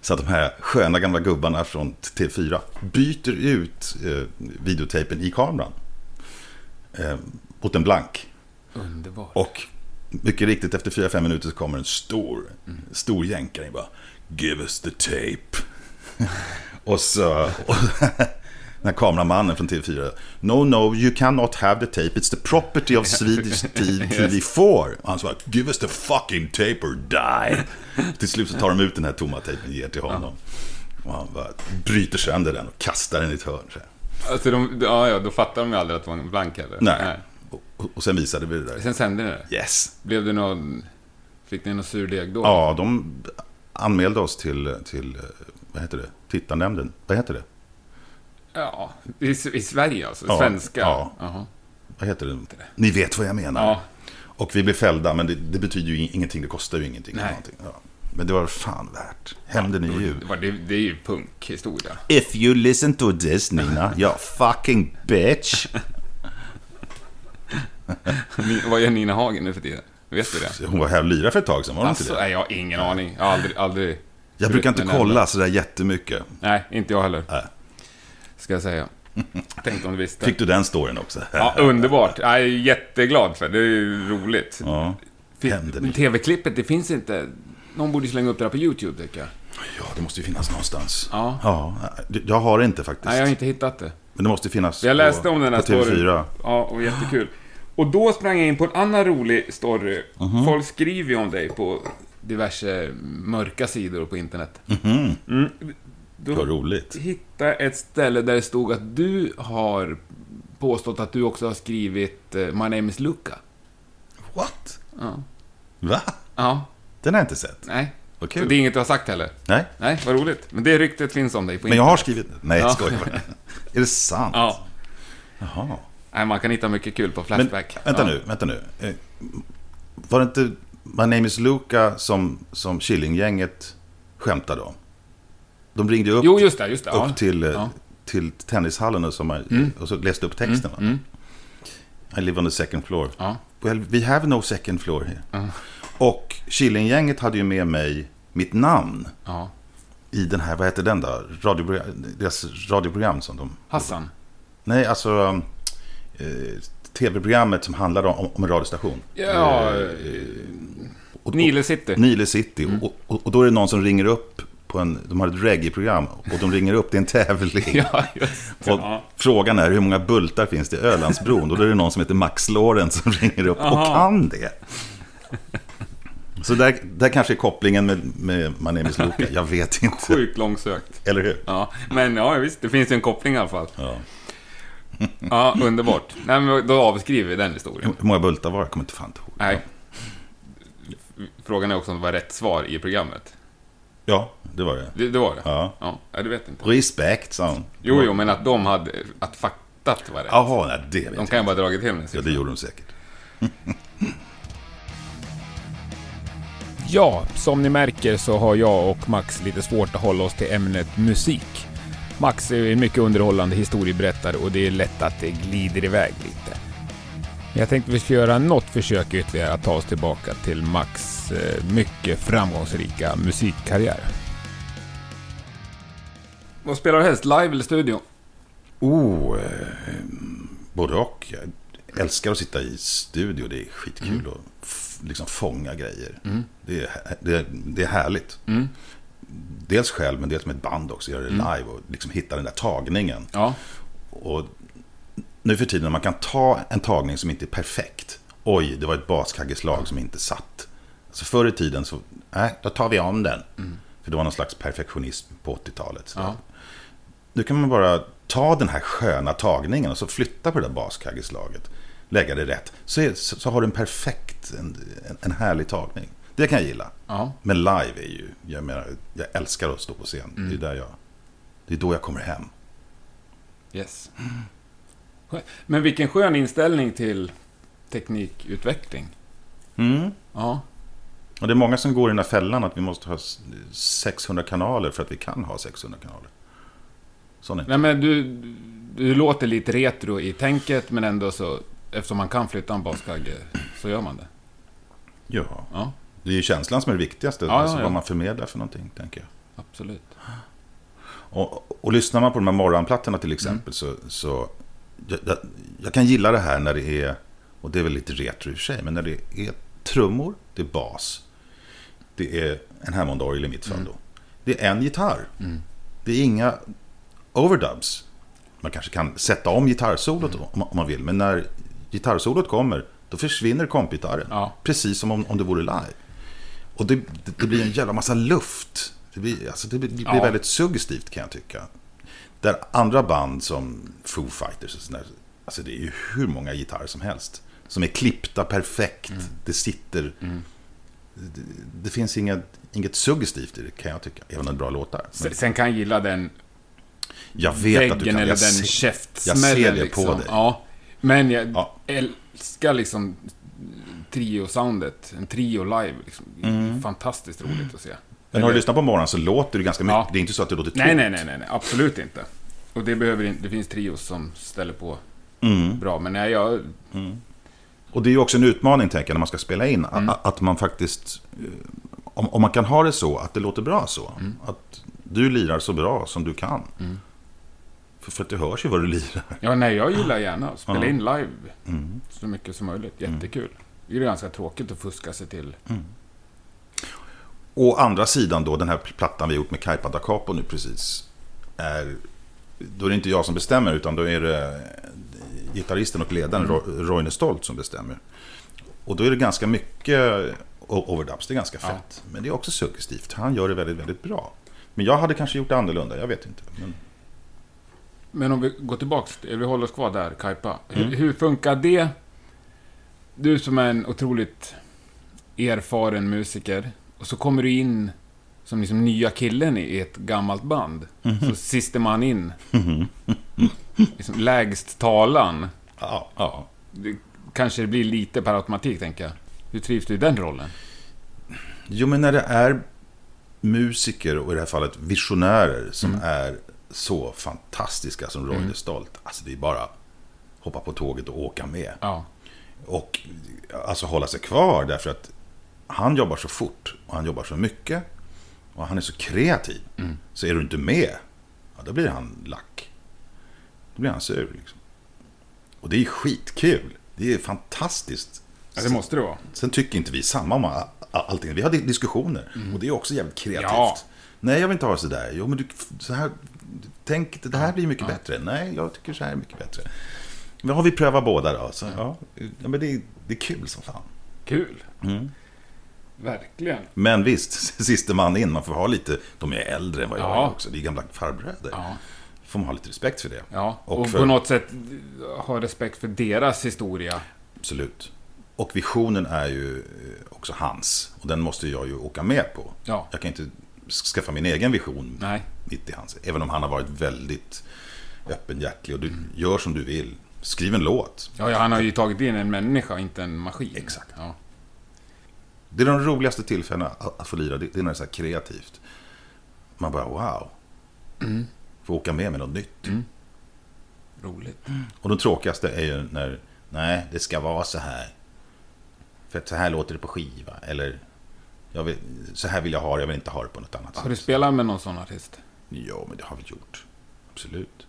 Så att de här sköna gamla gubbarna från T4 byter ut eh, videotejpen i kameran. Eh, mot en blank. Underbart. Och mycket riktigt efter 4-5 minuter så kommer en stor, stor jänkare bara Give us the tape. och så... Och, den här kameramannen från TV4. No, no, you cannot have the tape. It's the property of Swedish TV4. Och han sa Give us the fucking tape or die. till slut så tar de ut den här tomma tejpen och ger till honom. Och han bara bryter sönder den och kastar den i ett hörn. Alltså, de, ja, ja, då fattar de ju aldrig att det var en blank heller. Nej. Och, Och, sen visade vi det där. Sen sände ni det. Yes! Blev det någon... Fick ni någon surdeg då? Ja, de anmälde oss till, till eh, vad heter det? Tittarnämnden. Vad heter det? Ja, i, i Sverige alltså? Ja, Svenska? ja. Jaha. Vad heter det? Ni vet vad jag menar. Ja. Och vi blev fällda, men det, det betyder ju ingenting. Det kostar ju ingenting. Nej. Någonting. Ja. Men det var fan värt. Hämnden är ju. Det, det, är ju punkhistoria. If you listen to this, Nina, you fucking bitch. Vad gör Nina Hagen nu för tiden? Vet du det? Hon var här och lirade för ett tag sedan, var hon Alltså, inte det? nej, jag har ingen aning. Jag har aldrig... aldrig Jag brukar inte kolla sådär jättemycket. Nej, inte jag heller. Nej. Ska jag säga. Tänkte om du visste. Fick du den storyn också? Ja, underbart. Jag är jätteglad för det. Det är ju roligt. Ja. TV-klippet, det finns inte... Någon borde slänga upp det här på YouTube, tycker jag. Ja, det måste ju finnas någonstans. Ja. Ja, jag har det inte faktiskt. Nej, jag har inte hittat det. Men det måste finnas Jag läste på, om den här på TV4. storyn. Ja, och jättekul. Och då sprang jag in på en annan rolig story. Mhm. Folk skriver ju om dig på diverse mörka sidor på internet. Mhm. Mm. Då Vad roligt. hittade ett ställe där det stod att du har påstått att du också har skrivit eh, My name is Luca. What? Ja. Va? Ja, Den har jag inte sett. nej. Vad det är inget du har sagt heller. Nej, Nej, vad roligt. Men det ryktet finns om dig på men jag har skrivit... Nej, jag Ja. skojar. Är det sant? Ja. Jaha. Nej, man kan hitta mycket kul på Men Flashback. vänta ja. nu, vänta nu. Eh, Var det inte My name is Luca som, som Killinggänget skämtade om? De ringde upp, Jo, just det, just det. ja. upp till, eh, Ja. till tennishallen och, som, och så läste upp texten. va? Mm. I live on the second floor. Ja. Well, we have no second floor here. Och Killinggänget hade ju med mig mitt namn ja. i den här, vad heter den då? Radioprogram, deras radioprogram som de... Hassan. Nej, alltså... Eh, Tv-programmet som handlar om, om en radiostation. Ja, Eh, och- Nile City. Nile City. Och, och, och då är det någon som ringer upp på en... De har ett reggae-program. Och de ringer upp, det är en tävling. Ja, just. Och Ja. frågan är hur många bultar finns det i Ölandsbron? Och då är det någon som heter Max Lorenz som ringer upp och Aha. kan det. Så där, där kanske är kopplingen med, med My name is Luca. Jag vet inte. Sjukt långsökt. Eller hur? Ja, men ja, visst. Det finns ju en koppling i alla fall. Ja. Ja, underbart. Nej, men då avskriver vi den historien. Hur många bultar var det? Jag kommer inte fan ihåg. Nej. Frågan är också om det var rätt svar i programmet. Ja, det var det. Det, det var det? Ja. Ja, det vet inte. Respect, sa hon. Jo, jo, men att de hade... Att faktat var rätt. Jaha, nej, det vet De jag kan ju bara dragit till med Ja, det gjorde de säkert. Ja, som ni märker så har jag och Max lite svårt att hålla oss till ämnet musik. Max är en mycket underhållande historieberättare och det är lätt att det glider iväg lite. Jag tänkte vi ska göra något försök ytterligare att ta oss tillbaka till Max eh, mycket framgångsrika musikkarriär. Vad spelar du helst, live eller studio? Oh, eh, både och. Jag älskar att sitta i studio. Det är skitkul Mm. att liksom fånga grejer. Det, är, det, är, det är härligt. Mm. Dels själv, men dels med ett band också. Göra det live och liksom hitta den där tagningen. Ja. Och nu för tiden när man kan ta en tagning som inte är perfekt. Oj, det var ett baskaggeslag som inte satt. Alltså förr i tiden så, nej, då tar vi om den. För det var någon slags perfektionism på 80-talet. Så. Ja. Nu kan man bara ta den här sköna tagningen och så flytta på det där baskaggeslaget. Lägga det rätt. Så, är, så, så har du en perfekt, en, en, en härlig tagning. Det kan jag gilla. Ja. Men live är ju, jag menar, jag älskar att stå på scen. Det är där jag, det är då jag kommer hem. Yes. Men vilken skön inställning till teknikutveckling. Mm. Ja. Och det är många som går i den här fällan att vi måste ha s- 600 kanaler för att vi kan ha 600 kanaler. Sån är Nej men du, du låter lite retro i tänket men ändå så, eftersom man kan flytta en baskagge, så gör man det. Ja, Ja, det är ju känslan som är det viktigaste. Ja, alltså ja, ja. vad man förmedlar för någonting, tänker jag. absolut. Och, och lyssnar man på de här morgonplattorna till exempel så... så jag, jag, kan gilla det här när det är, och det är väl lite retro i och för sig, men när det är trummor, det är bas. Det är en Hammond-orgel i mitt fall då. Det är en gitarr. Det är inga overdubs. Man kanske kan sätta om gitarrsolot om, om man vill, men när gitarrsolot kommer, då försvinner kompgitarren. Ja. Precis som om, om det vore live. Och det, det, blir en jävla massa luft. Det blir, alltså det blir, det blir Ja. väldigt suggestivt kan jag tycka. Där andra band som Foo Fighters och sådär, alltså det är ju hur många gitarrer som helst. som är klippta perfekt. Mm. Det sitter... Det, det finns inget, inget suggestivt i det, kan jag tycka. Även om det är bra låtar. Men Sen, kan jag gilla den jag vet att du väggen kan. eller Jag den käftsmällen. jag ser det liksom. på dig. Ja. Men jag Ja. älskar liksom trio-soundet. En trio live. Liksom. Mm. Fantastiskt roligt att se. Men har du lyssnat på morgonen så låter det ganska mycket. Ja. Det är inte så att det låter Nej, tomt. nej, nej, nej, nej, absolut inte. Och det behöver inte, det finns trios som ställer på Mm. bra, men nej, jag, Och det är ju också en utmaning, tänker jag, när man ska spela in. Mm. a- Att man faktiskt... eh, Om, om man kan ha det så, att det låter bra så. Mm. Att du lirar så bra som du kan. För, för att det hörs ju vad du lirar. ja, nej, jag gillar gärna att spela Ja. in live Mm. så mycket som möjligt. Jättekul. Det är ganska tråkigt att fuska sig till. Å andra sidan då, den här plattan vi gjort med Kaipa da Capo nu precis. Är, då är det inte jag som bestämmer, utan då är det gitarristen och ledaren Ro- Roine Stolt som bestämmer. Och då är det ganska mycket overdubs, det är ganska Ja. fett. Men det är också suggestivt, han gör det väldigt, väldigt bra. Men jag hade kanske gjort det annorlunda, jag vet inte. Men, Men om vi går tillbaks, eller vi håller oss kvar där, Kaipa. Hur, Mm. hur funkar det? Du som är en otroligt erfaren musiker, och så kommer du in som liksom nya killen i ett gammalt band. Mhm. Så sista man in. liksom lägst talan. ja, ja. Det kanske det blir lite per automatik, tänker jag. Hur trivs du i den rollen? Jo, men när det är musiker, och i det här fallet visionärer, som Mm. är så fantastiska som Roine Mm. Stolt. Alltså det är bara hoppa på tåget och åka med. Ja. Och alltså hålla sig kvar därför att han jobbar så fort och han jobbar så mycket. Och han är så kreativ. Mm. Så är du inte med, ja, då blir han lack. Då blir han sur. Liksom. Och det är skitkul. Det är fantastiskt. ja, det måste det vara. Sen tycker inte vi samma om allting. Vi har di- diskussioner. Och det är också jävligt kreativt. Mm. Ja. Nej, jag vill inte ha det sådär. Jo, men du, så här, tänk, det här blir mycket Ja. bättre. Nej, jag tycker så här är mycket bättre. Men har vi prövat båda då? Så, ja, ja, men det, är- det är kul som fan. Kul. Mm. Verkligen. Men visst, siste man in. Man får ha lite... De är äldre än vad jag Ja. är också. Det är gamla farbröder. Ja. får man ha lite respekt för det. Ja, och, Och för- på något sätt ha respekt för deras historia. Absolut. Och visionen är ju eh, också hans. Och den måste jag ju åka med på. Ja. Jag kan inte skaffa min egen vision Nej. mitt i hans. Även om han har varit väldigt öppenhjärtig och du gör som du vill. Skriv en låt. Ja, ja, han har ju tagit in en människa, inte en maskin. Exakt. Ja. Det är de roligaste tillfällena att få lira. Det det är när det är så här kreativt. Man bara wow. Få åka med med något nytt. Mm. Roligt. Och de tråkigaste är ju när, nej, det ska vara så här. För att så här låter det på skiva. Eller, vill, så här vill jag ha det, jag vill inte ha det på något annat Har du sätt. spelat med någon sån artist? Ja, men det har vi gjort. Absolut.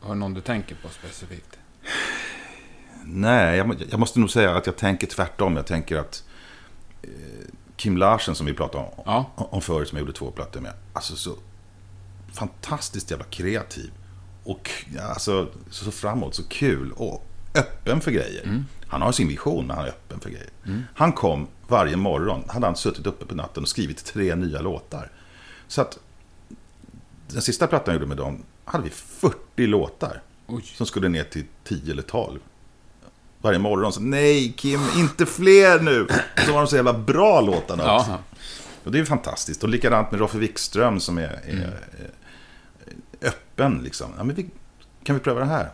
Har du någon du tänker på specifikt? Nej, jag, jag måste nog säga att jag tänker tvärtom. Jag tänker att eh, Kim Larsen som vi pratade om, Ja. om förut, som jag gjorde två plattor med. Alltså så fantastiskt jävla kreativ. Och ja, alltså, så, så framåt, så kul och öppen för grejer. Han har sin vision, men han är öppen för grejer. Han kom varje morgon, hade han suttit uppe på natten och skrivit tre nya låtar. Så att den sista plattan jag gjorde med dem, hade vi 40 låtar. Oj. Som skulle ner till 10 eller 12. Varje morgon så, nej Kim, inte fler nu! Och så var de så jävla bra låtarna också. Ja. Och det är fantastiskt. Och likadant med Roffe Wikström som är, är Mm. öppen. Liksom. Ja, men vi, kan vi pröva det här?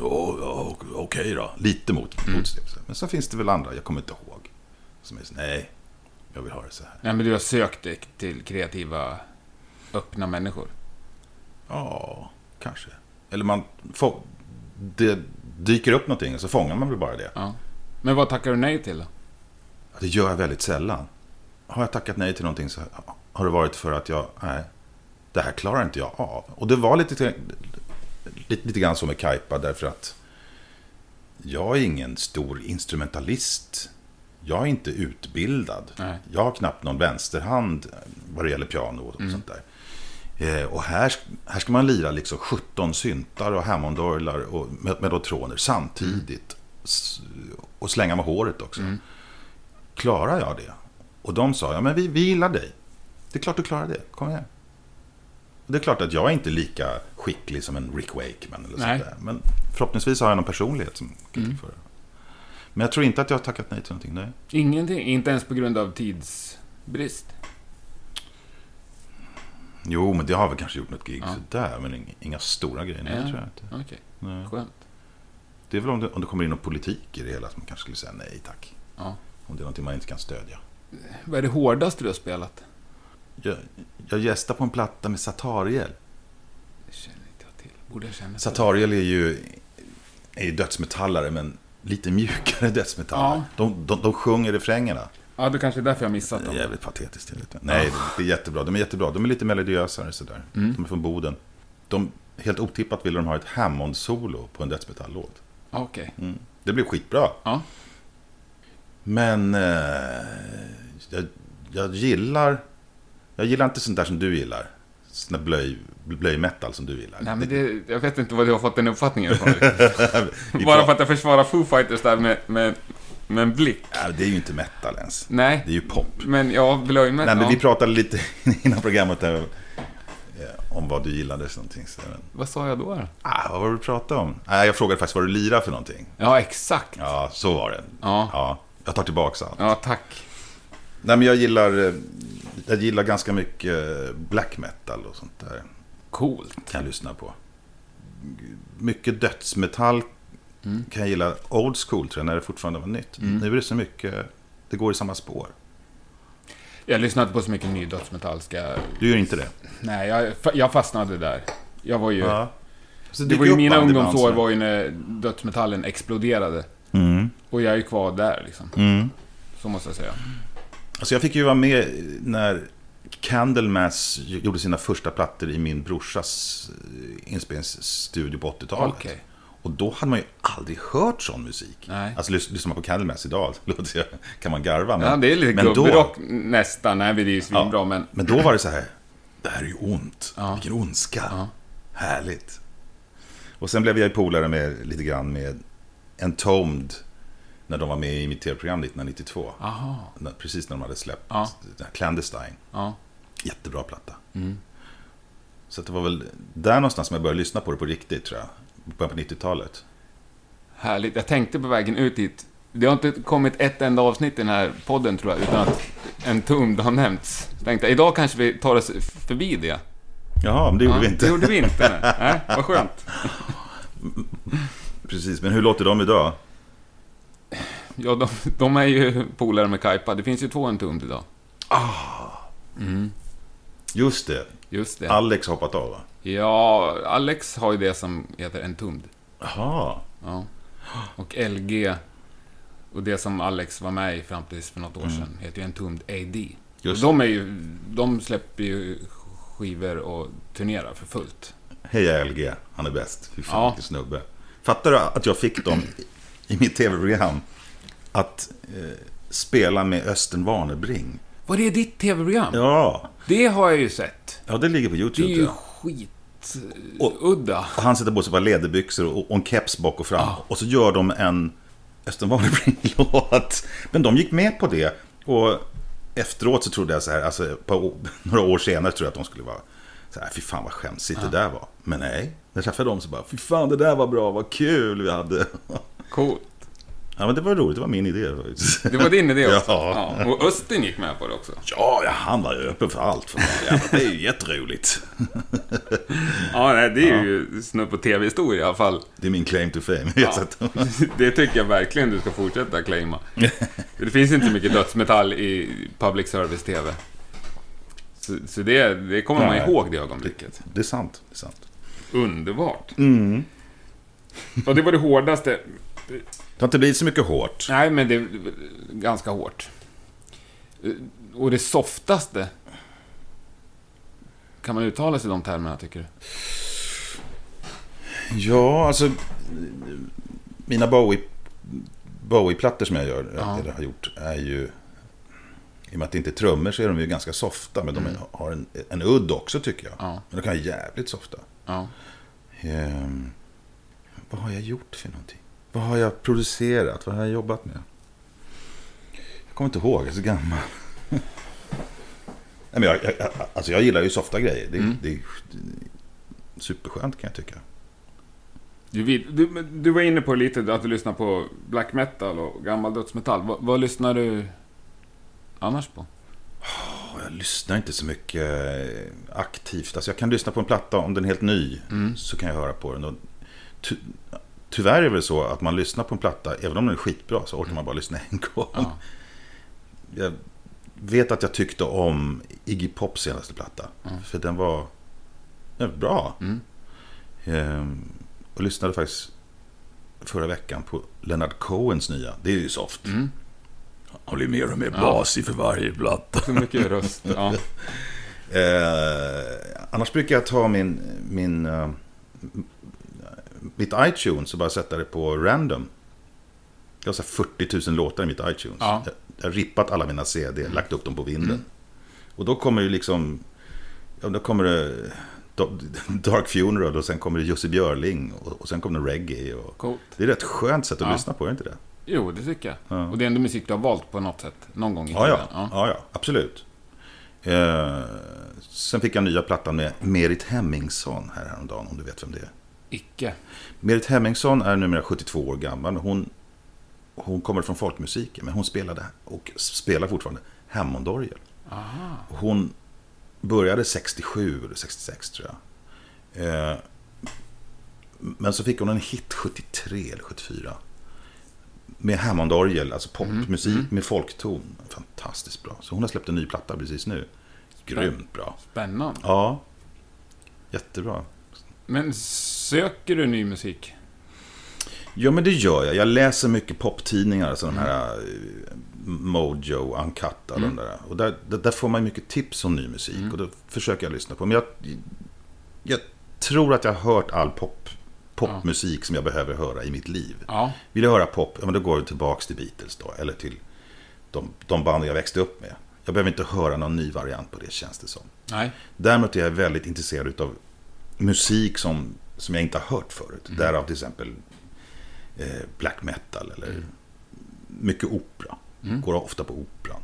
Ja, Okej då. Lite mot, Mm. motstånd. Men så finns det väl andra, jag kommer inte ihåg. Som är så, nej, jag vill ha det så här. Nej, men du har sökt dig till kreativa, öppna människor. Ja, kanske. Eller man får, det dyker upp någonting och så fångar man väl bara det. Ja. Men vad tackar du nej till då? Det gör jag väldigt sällan. Har jag tackat nej till någonting så har det varit för att jag, nej, det här klarar inte jag av. Och det var lite, lite, lite grann så med Kaipa därför att jag är ingen stor instrumentalist. Jag är inte utbildad. Nej. Jag har knappt någon vänsterhand vad det gäller piano och sånt där. Eh, och här, här ska man lira liksom 17 syntar och Hammondorglar och med- mellotroner samtidigt. S- Och slänga med håret också. Klarar jag det? Och de sa, ja men vi, vi gillar dig. Det är klart du klarar det, kom igen. Och det är klart att jag är inte lika skicklig som en Rick Wakeman eller Nej. sånt där. Men förhoppningsvis har jag någon personlighet som kan mm. för det. Men jag tror inte att jag har tackat nej till någonting. Nej. Ingenting? Inte ens på grund av tidsbrist? Jo, men det har väl kanske gjort något gig Ja. sådär. Men inga, stora grejer. Nej, Ja. tror jag inte. Okej, Nej. skönt. Det är väl om det, om det kommer in någon politik i det hela som man kanske skulle säga nej tack. Ja. Om det är någonting man inte kan stödja. Vad är det hårdaste du har spelat? Jag, jag gästar på en platta med Satariel. Det känner inte jag till. Borde jag känna till? Satariel är ju, är ju dödsmetallare, men lite mjukare dödsmetallare. Ja. De, de, de sjunger refrängerna. Ja, det kanske är därför jag missat dem. jävligt patetiskt. Lite. Nej, det är jättebra. De är jättebra. De är lite melodiösare sådär. Mm. De är från Boden. De, helt otippat ville de ha ett Hammond-solo på en dödsmetall-låt. Okej. Mm. Det blev skitbra. Ja. Men eh, jag, jag gillar... Jag gillar inte sånt där som du gillar. Sån där blöj, blöjmetal som du gillar. Nej, men det, jag vet inte vad du har fått den uppfattningen ifrån. Bara för att jag försvarar Foo Fighters där med, med, med en blick. Ja, det är ju inte metal ens. Nej, Det är ju pop. men ja, blöjmet. Nej, men ja. vi pratade lite innan programmet där, eh, om vad du gillade. Någonting. Så, men, Vad sa jag då? ah, vad var det du pratade om? Ah, jag frågade faktiskt vad du lirar för någonting. Ja, exakt. Ja, Ja, så var det. ja. jag tar tillbaka allt. tack. Nej, men jag gillar, eh, jag gillar ganska mycket eh, black metal och sånt där. Coolt. Kan jag lyssna på. Mycket dödsmetall Mm. kan jag gilla. Old school tror jag, när det fortfarande var nytt. Nu är det så mycket, det går i samma spår. Jag lyssnade inte på så mycket ny dödsmetall. Du gör inte det? Nej, jag, jag fastnade där. Jag var ju... Ja. Så Det var ju mina ungdomsår så- var ju när dödsmetallen exploderade. Mm. Och jag är ju kvar där liksom. Mm. Så måste jag säga. Alltså jag fick ju vara med när Candlemass gjorde sina första plattor i min brorsas eh, inspelningsstudio på 80-talet. Okej. Och då hade man ju aldrig hört sån musik. Nej. Alltså lys- lyssnar man på Candlemass idag kan man garva. Men, Ja, det är lite men då, gubbrock nästan. Nej, det är ju Ja. men... men då var det så här, det här är ju ont. Ja. Vilken ondska. Ja. Härligt. Och sen blev jag ju polare med lite grann med Entombed när de var med i mitt tv-program 1992. Aha. Precis när de hade släppt Ja. Clandestine. Ja. Jättebra platta. Mm. Så det var väl där någonstans som jag började lyssna på det på riktigt tror jag. Början på 90-talet. Härligt. Jag tänkte på vägen ut hit. Det har inte kommit ett enda avsnitt i den här podden, tror jag, utan att en tumd har nämnts. Så tänkte jag, idag kanske vi tar oss förbi det. Jaha, men det gjorde Ja, vi inte. Det gjorde vi inte. nej. Nej, vad skönt. Precis, men hur låter de idag? Ja, de, de är ju polare med Kaipa. Det finns ju två en tumd idag. Mm, Just det, just det. Alex har hoppat av va? Ja, Alex har ju det som heter en tumd. Jaha. Ja. Och LG, och det som Alex var med i fram tills för något år sedan, heter ju en tumd AD. Mm. Just de, är ju, de släpper ju skivor och turnerar för fullt. Heja LG, han är bäst. Fy fan Ja. vilken snubbe. Fattar du att jag fick dem i mitt tv-program? Att eh, spela med Östen Warnerbring. Var det ditt tv-program? Ja, Det har jag ju sett. ja det ligger på Det är YouTube. ju. Skit... Och- udda. Och han sätter på sig bara läderbyxor och, och en keps bak och fram. Och så gör de en Östen Warnerbring-låt. Men de gick med på det. Och efteråt så trodde jag så här, alltså på, några år senare tror jag att de skulle vara så här, fy fan vad skämsigt det där var. Men nej, när jag träffade dem så bara, fy fan det där var bra, vad kul vi hade. Coolt. Ja men det var roligt, det var min idé faktiskt. Det var din idé också? Ja. ja. Och Östen gick med på det också? Ja, ja, han var ju öppen för allt. För det är ju jätteroligt. Ja, nej, det är ju snudd på tv-historia i alla fall. Det är min claim to fame. Ja. Det tycker jag verkligen du ska fortsätta claima. Det finns inte mycket dödsmetall i public service-tv. Så, så det, det kommer man ihåg det ögonblicket. Det är sant. Det är sant. Underbart. Mm. Och det var det hårdaste. Det har inte blivit så mycket hårt. Nej, men det är ganska hårt. Och det softaste. Kan man uttala sig i de termerna, tycker du? Ja, alltså... Mina Bowie, Bowie-plattor som jag gör, Ja. eller har gjort, är ju... I och med att det inte är trummor så är de ju ganska softa, men de är- har en, en udd också tycker jag. Ja. Men de kan vara jävligt softa. Ja. Ehm, vad har jag gjort för någonting? Vad har jag producerat? Vad har jag jobbat med? Jag kommer inte ihåg, jag är så gammal. Nej, men jag, jag, alltså jag gillar ju softa grejer. Det, Mm. det är superskönt kan jag tycka. Du, du, du var inne på lite att du lyssnar på black metal och gammal dödsmetall. Vad, vad lyssnar du annars på? Jag lyssnar inte så mycket eh, aktivt. Alltså jag kan lyssna på en platta om den är helt ny. Mm. Så kan jag höra på den. Och tyvärr är det väl så att man lyssnar på en platta, även om den är skitbra, så orkar man bara lyssna en gång. Ja. Jag vet att jag tyckte om Iggy Pops senaste platta. Mm. För den var ja, bra. Mm. Ehm, och lyssnade faktiskt förra veckan på Leonard Cohens nya. Det är ju soft. Mm. Han blir mer och mer Ja. basig för varje platta. Så mycket röst. Ja. Eh, annars brukar jag ta min, min, eh, mitt iTunes och bara sätta det på random. Jag har så här 40 000 låtar i mitt iTunes. Ja. Jag, har rippat alla mina CD, lagt upp dem på vinden. Och då kommer det liksom, ja, då kommer det Dark Funeral och sen kommer det Jussi Björling och, och sen kommer det reggae. Och, Coolt. det är ett rätt skönt sätt att Ja. lyssna på, är det inte det? Jo, det tycker jag. Ja. Och det är ändå musik du har valt på något sätt. Någon gång i Ja, tiden. ja. ja, ja absolut. Eh, sen fick jag nya plattan med Merit Hemmingsson här häromdagen, om du vet vem det är. Icke. Merit Hemmingsson är numera 72 år gammal. Hon, hon kommer från folkmusiken, men hon spelade och spelar fortfarande Hammondorgel. Hon började 67 eller 66 tror jag. Eh, men så fick hon en hit 73 eller 74. Med Hammondorgel, alltså popmusik Mm, med folkton. Fantastiskt bra. Så hon har släppt en ny platta precis nu. Grymt bra. Spännande. Ja, jättebra. Men söker du ny musik? Ja, men det gör jag. Jag läser mycket poptidningar, alltså de här eh, Mojo, Uncut, alla de där. Och där, där, får man mycket tips om ny musik och då försöker jag lyssna på. Men jag, jag tror att jag har hört all pop, popmusik som jag behöver höra i mitt liv. Ja. Vill jag höra pop, ja, men då går jag tillbaka till Beatles då, eller till de, de band jag växte upp med. Jag behöver inte höra någon ny variant på det, känns det som. Nej. Däremot är jag väldigt intresserad av musik som, som jag inte har hört förut. Mm. Därav till exempel eh, black metal eller mycket opera. Mm. Går ofta på operan.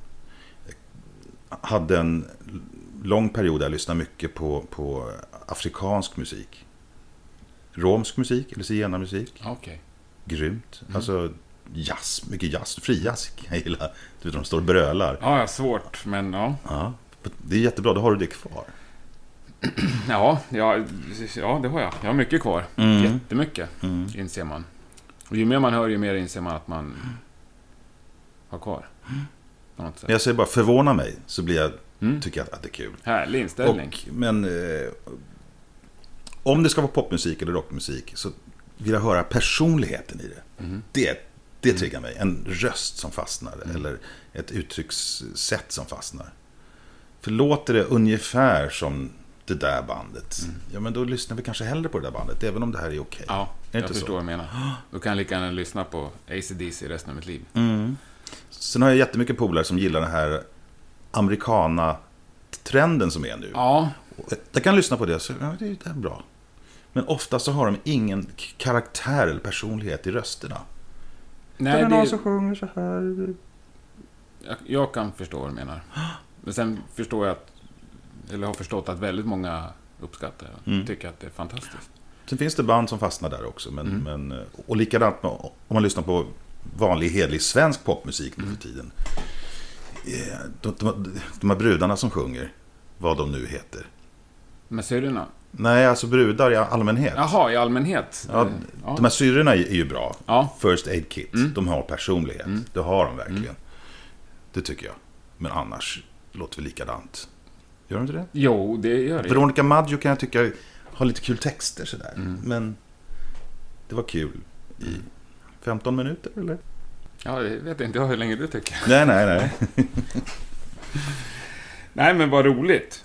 Jag hade en lång period där jag lyssnade mycket på, på afrikansk musik. Romsk musik eller zigenarmusik. Okej. Grymt. Mm. Alltså jazz, mycket jazz. Frijazz kan jag gilla. Du vet, de står och brölar. Ja, svårt, men ja. Ja, det är jättebra, då har du det kvar. Ja, ja, ja, det har jag. Jag har mycket kvar. Mm. Jättemycket, inser man. Och ju mer man hör, ju mer inser man att man har kvar. Jag säger bara förvåna mig, så blir jag, Mm. tycker jag att det är kul. Härlig inställning. Och, men eh, om det ska vara popmusik eller rockmusik så vill jag höra personligheten i det. Mhm. Det, det triggar mig. En röst som fastnar Mm. eller ett uttryckssätt som fastnar. För låter det ungefär som det där bandet, Mm. ja men då lyssnar vi kanske hellre på det där bandet, även om det här är okej. Ja, Är jag förstår så? vad du menar. Då kan jag lika gärna lyssna på AC/DC resten av mitt liv. Mm. Sen har jag jättemycket polare som gillar den här americana-trenden som är nu. Ja, Jag kan lyssna på det, så ja, det är bra. Men ofta så har de ingen karaktär eller personlighet i rösterna. nej, det är någon som sjunger så här. jag, jag kan förstå vad du menar. Men sen förstår jag att, eller har förstått att väldigt många uppskattar det. Mm. Tycker att det är fantastiskt. Sen finns det band som fastnar där också. Men, Mm. men, eh, och likadant med, om man lyssnar på vanlig hedlig svensk popmusik nu Mm. för tiden. Eh, De, de, de här brudarna som sjunger, vad de nu heter. Men syrrorna? Nej, alltså brudar i allmänhet. Jaha, i allmänhet? Ja, Eh, De här syrrorna är ju bra. Ja. First Aid Kit. Mm. De har personlighet. Det har de verkligen. Det tycker jag. Men annars låter vi likadant. Gör de inte det? Jo, det gör det. Veronica Maggio kan jag tycka har lite kul texter sådär. Mm. Men det var kul i 15 minuter eller? Ja, det vet inte jag hur länge du tycker. Nej, nej, nej. Nej, men vad roligt.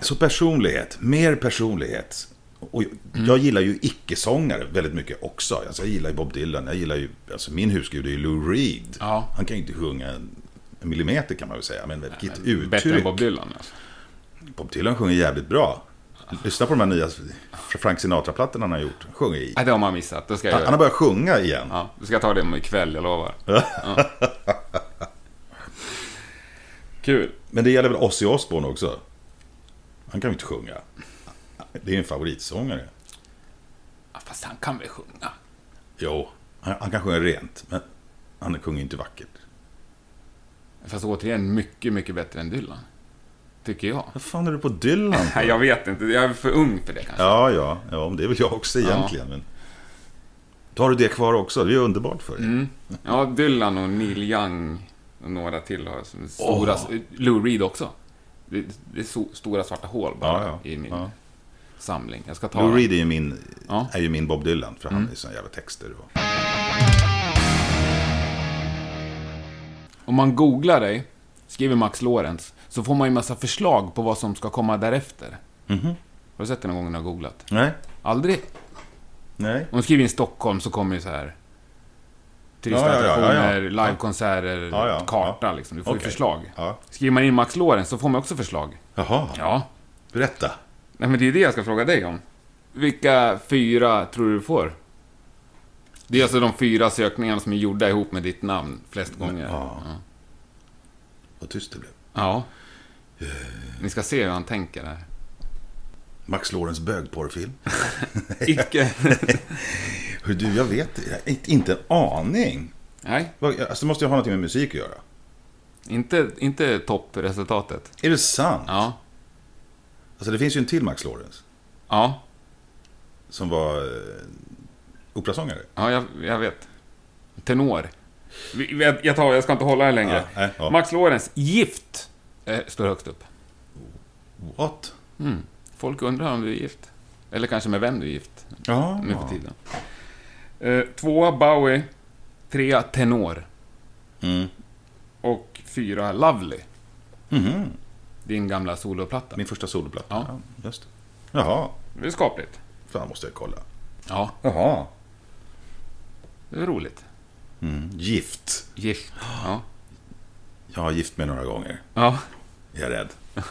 Så personlighet, mer personlighet. Och jag gillar ju icke-sångare väldigt mycket också. Alltså jag gillar ju Bob Dylan. Jag gillar ju, alltså min husgud är ju Lou Reed. Ja. Han kan ju inte sjunga en millimeter kan man väl säga. Men vilket Men uttryck. Bättre än Bob Dylan. Alltså. Bob Dylan sjunger jävligt bra. Lyssna på de här nya Frank Sinatra-plattorna han har gjort. Sjunger i. Det har man missat. Då ska jag Han göra har börjat sjunga igen. Ja, du ska ta det om ikväll, jag lovar. Ja. Kul. Men det gäller väl Ozzy Osbourne också? Han kan ju inte sjunga. Det är en favoritsångare. Ja, fast han kan väl sjunga? Jo, han, han kan sjunga rent, men han sjunger inte vackert. Fast återigen, mycket, mycket bättre än Dylan. Tycker jag. Vad fan är du på Dylan för? Jag vet inte. Jag är för ung för det kanske. Ja, ja, ja, men det är väl jag också egentligen. Men... Då har du det kvar också, det är ju underbart för dig. Mm. Ja, Dylan och Neil Young och några till har som stora... Lou Reed också. Det, det är so, stora svarta hål bara Ja, ja. i min Ja. samling. Jag ska ta Lou. Reed är ju min, Ja. Mm. är ju min Bob Dylan, för han är såna jävla texter. Och... Om man googlar dig, skriver Max Lorenz, så får man ju massa förslag på vad som ska komma därefter. Mhm. Har du sett det någon gång när du har googlat? Nej, Aldrig? nej. Om du skriver in Stockholm så kommer ju så här... Ja, ja, ja, ja, Turistattraktioner, livekonserter, karta liksom. Du får ju Okej. förslag. Skriver man in Max Lorenz så får man också förslag. Jaha, Ja. berätta. Nej, men det är det jag ska fråga dig om. Vilka fyra tror du du får? Det är alltså de fyra sökningarna som är gjorda ihop med ditt namn flest gånger. ja. Ja. Vad tyst det blev. ja. Ni ska se hur han tänker här. Max Lorenz bögporrfilm. Icke. Hur du, jag vet inte- en aning. Nej, Alltså, det måste ju ha någonting med musik att göra. inte, inte toppresultatet. Är det sant? Ja. Alltså, det finns ju en till Max Lorenz. Ja, Som var eh, operasångare. ja jag, jag vet. Tenor. Jag, tar, jag ska inte hålla här längre. Ja, nej, ja. Max Lorenz, gift, eh, står högst upp. What? Mm. Folk undrar om du är gift. Eller kanske med vem du är gift. Ja. nu för tiden. Eh, tvåa Bowie, trea Tenor Mm. och fyra Lovely. Mhm. Din gamla soloplatta. Min första soloplatta. Ja. Ja. just det. Jaha. Det är skapligt. Fan, måste jag kolla. Ja, Jaha. Det är roligt. Mm. Gift. Gift. Ja. Jag har gift mig några gånger. ja. Jag är rädd.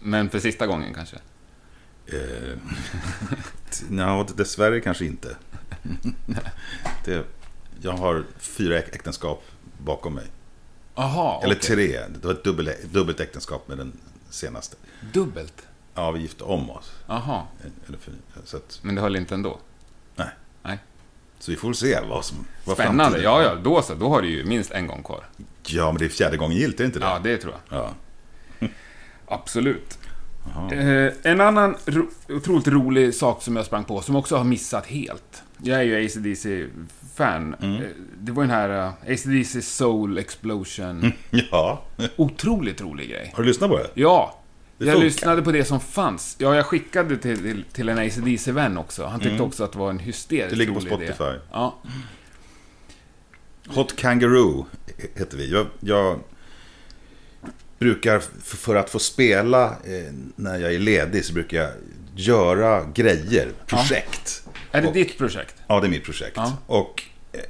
Men för sista gången kanske. Eh, Nja, dessvärre kanske inte. Det, jag har fyra äk- äktenskap bakom mig. Aha, Eller okej. tre. Det var ett dubbel, dubbelt äktenskap med den senaste. Dubbelt? Ja, vi gifte om oss. Aha. Eller fyra. Så, att, Men det höll inte ändå? nej. Nej. Så vi får se vad som... Vad Spännande. Ja, ja. Då så. Då har du ju minst en gång kvar. Ja, men det är fjärde gången gillt, är det inte det? Ja, det tror jag. Ja. Absolut. Eh, en annan ro otroligt rolig sak som jag sprang på, som också har missat helt. Jag är ju ACDC-fan. Mm. Eh, det var den här uh, ACDC Soul Explosion. ja. Otroligt rolig grej. Har du lyssnat på det? Ja. Det jag funkar. lyssnade på det som fanns. Ja, jag skickade till, till, till en ACDC-vän också. Han tyckte också att det var en hysteriskt Mm. Det ligger på idé. Spotify. Ja. Hot Kangaroo heter vi. Jag, jag brukar, för att få spela eh, när jag är ledig, så brukar jag göra grejer, projekt. Är det Och- ditt projekt? Ja, det är mitt projekt. Ja. Och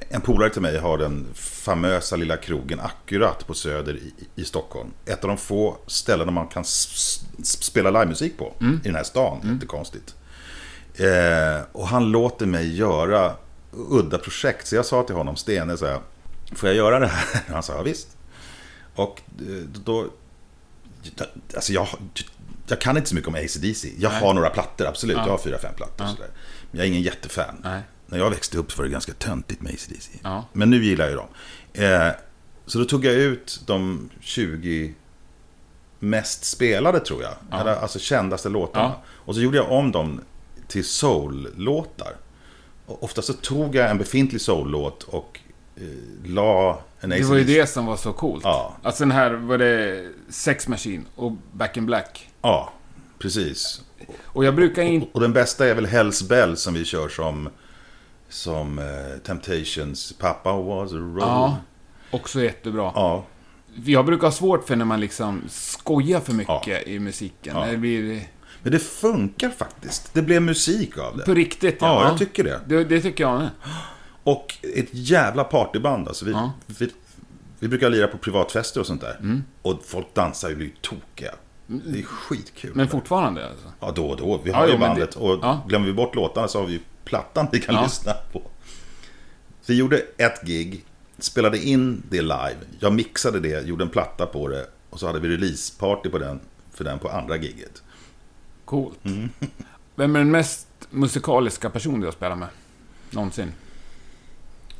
en polare till mig har den famösa lilla krogen Akkurat på Söder i, i Stockholm. Ett av de få ställen där man kan spela livemusik på Mm. i den här stan. Inte konstigt. Eh, och han låter mig göra udda projekt. Så jag sa till honom, Stene, så här, får jag göra det här? Han sa, ja, visst. Och eh, då... Alltså jag, jag kan inte så mycket om ACDC. Jag Nej. har några plattor, absolut. Ja. Jag har fyra, fem plattor. Sådär. Men jag är ingen jättefan. Nej. När jag växte upp så var det ganska töntigt med ACDC. Ja. Men nu gillar jag ju dem. Eh, så då tog jag ut de 20 mest spelade, tror jag. Ja. Eller, alltså kändaste låtarna. Ja. Och så gjorde jag om dem till soul-låtar. Och ofta så tog jag en befintlig soul-låt och eh, la en Det var ju AC/DC det som var så coolt. Ja. Alltså den här, var det Sex Machine och Back in Black. Ja, precis. Och jag brukar inte... Och den bästa är väl Hells Bell som vi kör som, som eh, Temptations Papa was a road. Ja, också jättebra. ja. Jag brukar ha svårt för när man liksom skojar för mycket i musiken. Ja. Det blir Men det funkar faktiskt. Det blev musik av det. på riktigt. Ja, jag tycker det. det. Det tycker jag med. Och ett jävla partyband. Alltså vi, Ja. vi, vi brukar lira på privatfester och sånt där. Mm. Och folk dansar och blir tokiga. Det är skitkul. Men fortfarande alltså. Ja, då och då. Vi Ja, har ju jo, men bandet. det- Och ja. glömmer vi bort låtarna så har vi ju plattan vi kan Ja. lyssna på. Vi gjorde ett gig, spelade in det live. Jag mixade det, gjorde en platta på det. Och så hade vi releaseparty på den, för den på andra giget. Coolt. Mm. Vem är den mest musikaliska person du har spelat med? Någonsin?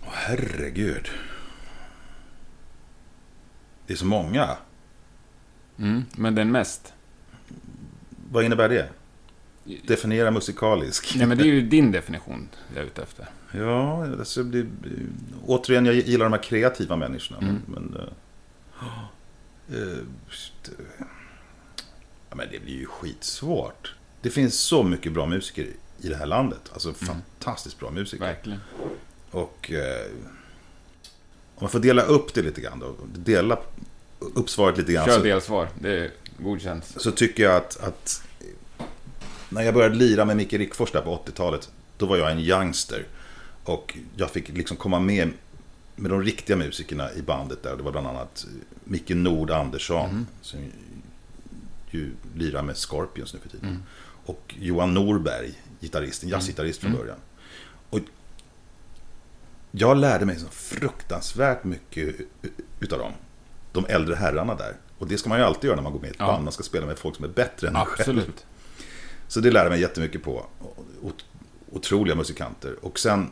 Åh, herregud. Det är så många. Mm. Men den mest? Vad innebär det? Definiera musikalisk. Nej, men det är ju din definition jag är ute efter. Ja, alltså, det, återigen, jag gillar de här kreativa människorna. Mm. Men, eh, ja, men det blir ju skitsvårt. Det finns så mycket bra musiker i det här landet. Alltså fantastiskt bra musiker. Verkligen. Och eh, om man får dela upp det lite grann då. Dela upp svaret lite grann. Kör delsvar. Det är godkänt. så tycker jag att, att när jag började lira med Micke Rickfors där på 80-talet. Då var jag en youngster. Och jag fick liksom komma med med de riktiga musikerna i bandet där. Det var bland annat Micke Nord Andersson. Som ju lirar med Scorpions nu för tiden. Och Johan Norberg, gitarristen, jazzgitarrist från början. Och jag lärde mig så fruktansvärt mycket utav dem. De äldre herrarna där. Och det ska man ju alltid göra när man går med i ett Ja. band. Man ska spela med folk som är bättre än en själv. Så det lärde jag mig jättemycket på. Ot- Otroliga musikanter. Och sen,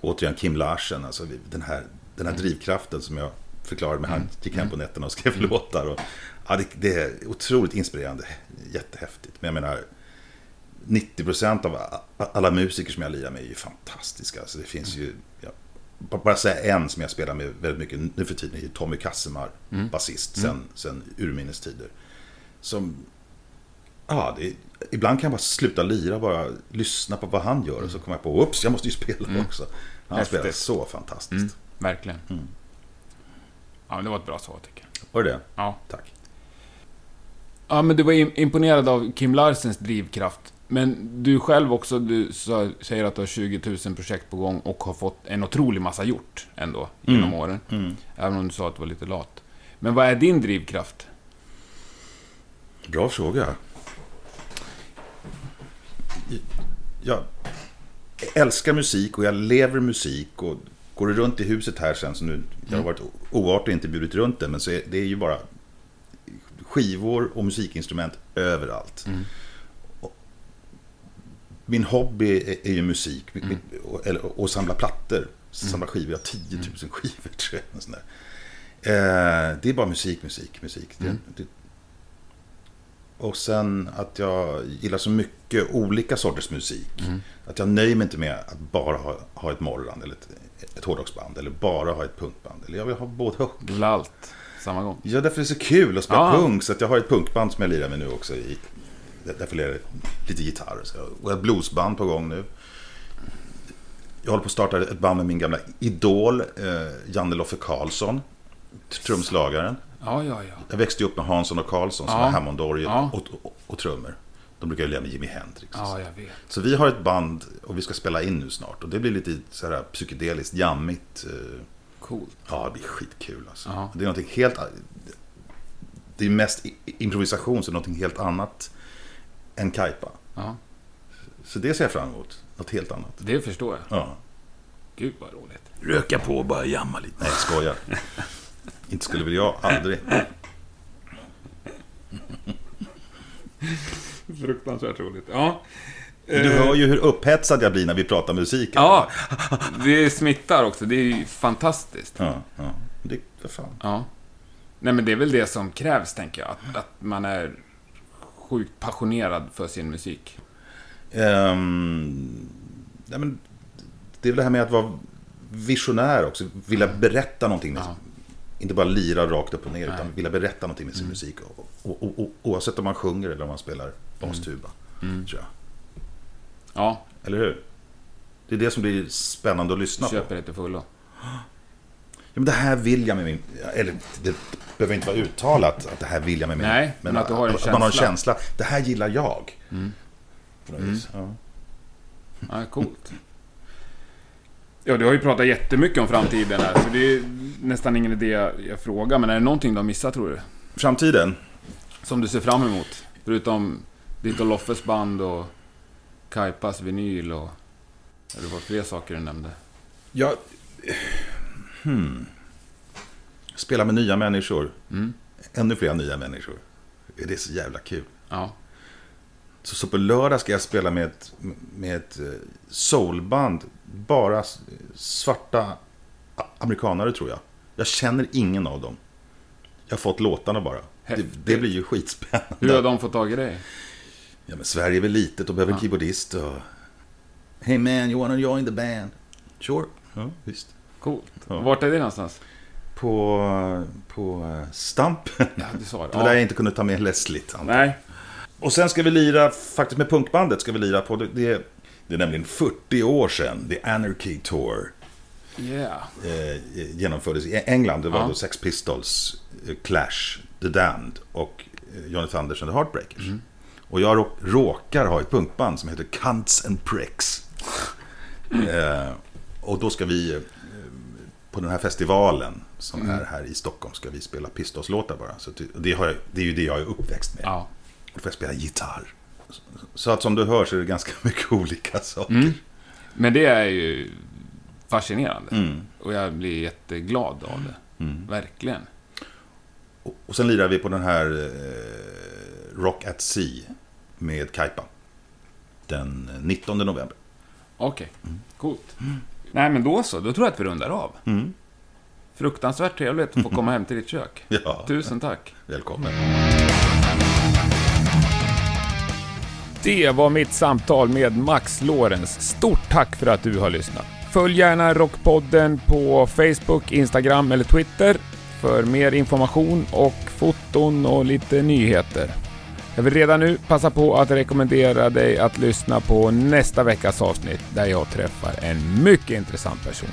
återigen Kim Larsen, alltså den här, den här drivkraften som jag förklarade med. Han gick hem på nätterna och skrev låtar. Och, ja, det, det är otroligt inspirerande, jättehäftigt. Men jag menar, 90% av alla musiker som jag lirar med är ju fantastiska. Alltså det finns ju, ja, bara säga en som jag spelar med väldigt mycket nu för tiden är Tommy Kassemar, basist, sen, sen urminnes tider. Som Ja, det, ibland kan jag bara sluta lira och bara lyssna på vad han gör. Och så kommer jag på, ups, jag måste ju spela också. Han Häftigt. spelar så fantastiskt. Mm. Verkligen. Ja, men det var ett bra svar tycker jag. Var det det? Ja. Tack. Ja, men du var im- imponerad av Kim Larsens drivkraft. Men du själv också, du säger att du har 20 000 projekt på gång och har fått en otrolig massa gjort ändå genom åren. Mm. Även om du sa att du var lite lat. Men vad är din drivkraft? Bra fråga. Jag älskar musik och jag lever musik. Och går du runt i huset här sen, så nu, jag har varit oartig och inte bjudit runt det, men så är, det är ju bara skivor och musikinstrument överallt. Och Min hobby är, är ju musik och, eller, och samla plattor. Samla skivor. Jag har 10 000 skivor tror jag. och. Eh, det är bara musik, musik, musik. Det, det, och sen att jag gillar så mycket olika sorters musik. Att jag nöjer mig inte med att bara ha, ha ett morran eller ett, ett hårdrocksband. Eller bara ha ett punkband. Eller jag vill ha både och. Vill allt samma gång. Ja, därför är det så kul att spela Ja. punk. Så att jag har ett punkband som jag lirar med nu också. I, därför lirar jag lite gitarr. Så jag, och ett bluesband på gång nu. Jag håller på att starta ett band med min gamla idol, eh, Janne Loffe Karlsson. Trumslagaren. Ja, ja, ja. Jag växte upp med Hansson och Karlsson som Ja. har Hammondorgel Ja. och, och, och trummor. De brukar ju lira med Jimi Hendrix. Ja, jag vet. Så vi har ett band och vi ska spela in nu snart. Och det blir lite så här psykedeliskt, jammigt. eh, Coolt. Ja, det blir skitkul alltså. Ja. Det är någonting helt... Det är mest improvisation, så någonting helt annat än kajpa. Ja, Så det ser jag fram emot. Något helt annat. det förstår jag. Ja. Gud vad roligt. Röka på och bara jamma lite. Nej, jag skojar. Inte skulle väl jag, aldrig. Fruktansvärt roligt. Ja. Men Du hör ju hur upphetsad jag blir när vi pratar musik. Ja, det smittar också. Det är ju fantastiskt. Ja, ja. Det, för fan. Ja. Nej, men det är väl det som krävs, tänker jag. Att, att man är sjukt passionerad för sin musik. Ehm, nej, men det är väl det här med att vara visionär också. Vilja berätta någonting. Med, Ja. Inte bara lira rakt upp och ner, utan Nej. vilja berätta någonting med sin musik. Och, och, och, och, oavsett om man sjunger eller om man spelar bastuba. Tror jag. Ja, Eller hur? Det är det som blir spännande att lyssna på. köper det till fullo. Ja, men det här vill jag med min... Eller det behöver inte vara uttalat att det här vill jag med min... Nej, men att du har en man har en känsla. känsla. Det här gillar jag. På något vis. Ja. Ja, coolt. Ja, du har ju pratat jättemycket om framtiden här, så det är nästan ingen idé jag, frågar. Men är det någonting du har missat, tror du? Framtiden? Som du ser fram emot? Förutom ditt och Loffes band och Kaipas vinyl och... Det var fler saker du nämnde. Ja... Hmm. Spela med nya människor. Mm. Ännu fler nya människor. Det är så jävla kul. Ja. Så, så på lördag ska jag spela med ett, med ett eh, soulband. Bara svarta amerikanare tror jag. Jag känner ingen av dem. Jag har fått låtarna bara. Det, det blir ju skitspännande. Hur har de fått tag i dig? Ja, men Sverige är väl litet och behöver Ja. keyboardist. Och... Hey man, you wanna join the band? Sure. Ja, visst. Coolt. Ja. Vart är det någonstans? På, på eh, Stampen. Ja, du sa det. Det var där jag inte kunde ta med Leslie. Nej. Och sen ska vi lira, faktiskt med punkbandet ska vi lira på, det, det, är nämligen 40 år sedan, The Anarchy Tour Yeah. eh, genomfördes i England. Det var Ja. då Sex Pistols, eh, Clash, The Damned och eh, Johnny Thunders and the Heartbreakers. Mm. Och jag rå- råkar ha ett punkband som heter Cunts and Pricks. eh, och då ska vi, på den här festivalen som Mm. är här i Stockholm, ska vi spela Pistols-låtar bara. Så det, det, har jag, det är ju det jag är uppväxt med. Ja. Då får jag spela gitarr. Så att som du hör så är det ganska mycket olika saker. Mm. Men det är ju fascinerande. Mm. Och jag blir jätteglad av det. Mm. Verkligen. Och, och sen lirar vi på den här eh, Rock at Sea med Kaipa. Den 19 november. Okej. Coolt. Nej, men då så. Då tror jag att vi rundar av. Mm. Fruktansvärt trevligt att få komma hem till ditt kök. Ja, Tusen tack. välkommen. Det var mitt samtal med Max Lorenz. Stort tack för att du har lyssnat. Följ gärna Rockpodden på Facebook, Instagram eller Twitter för mer information och foton och lite nyheter. Jag vill redan nu passa på att rekommendera dig att lyssna på nästa veckas avsnitt där jag träffar en mycket intressant person.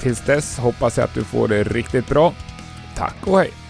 Tills dess hoppas jag att du får det riktigt bra. Tack och hej!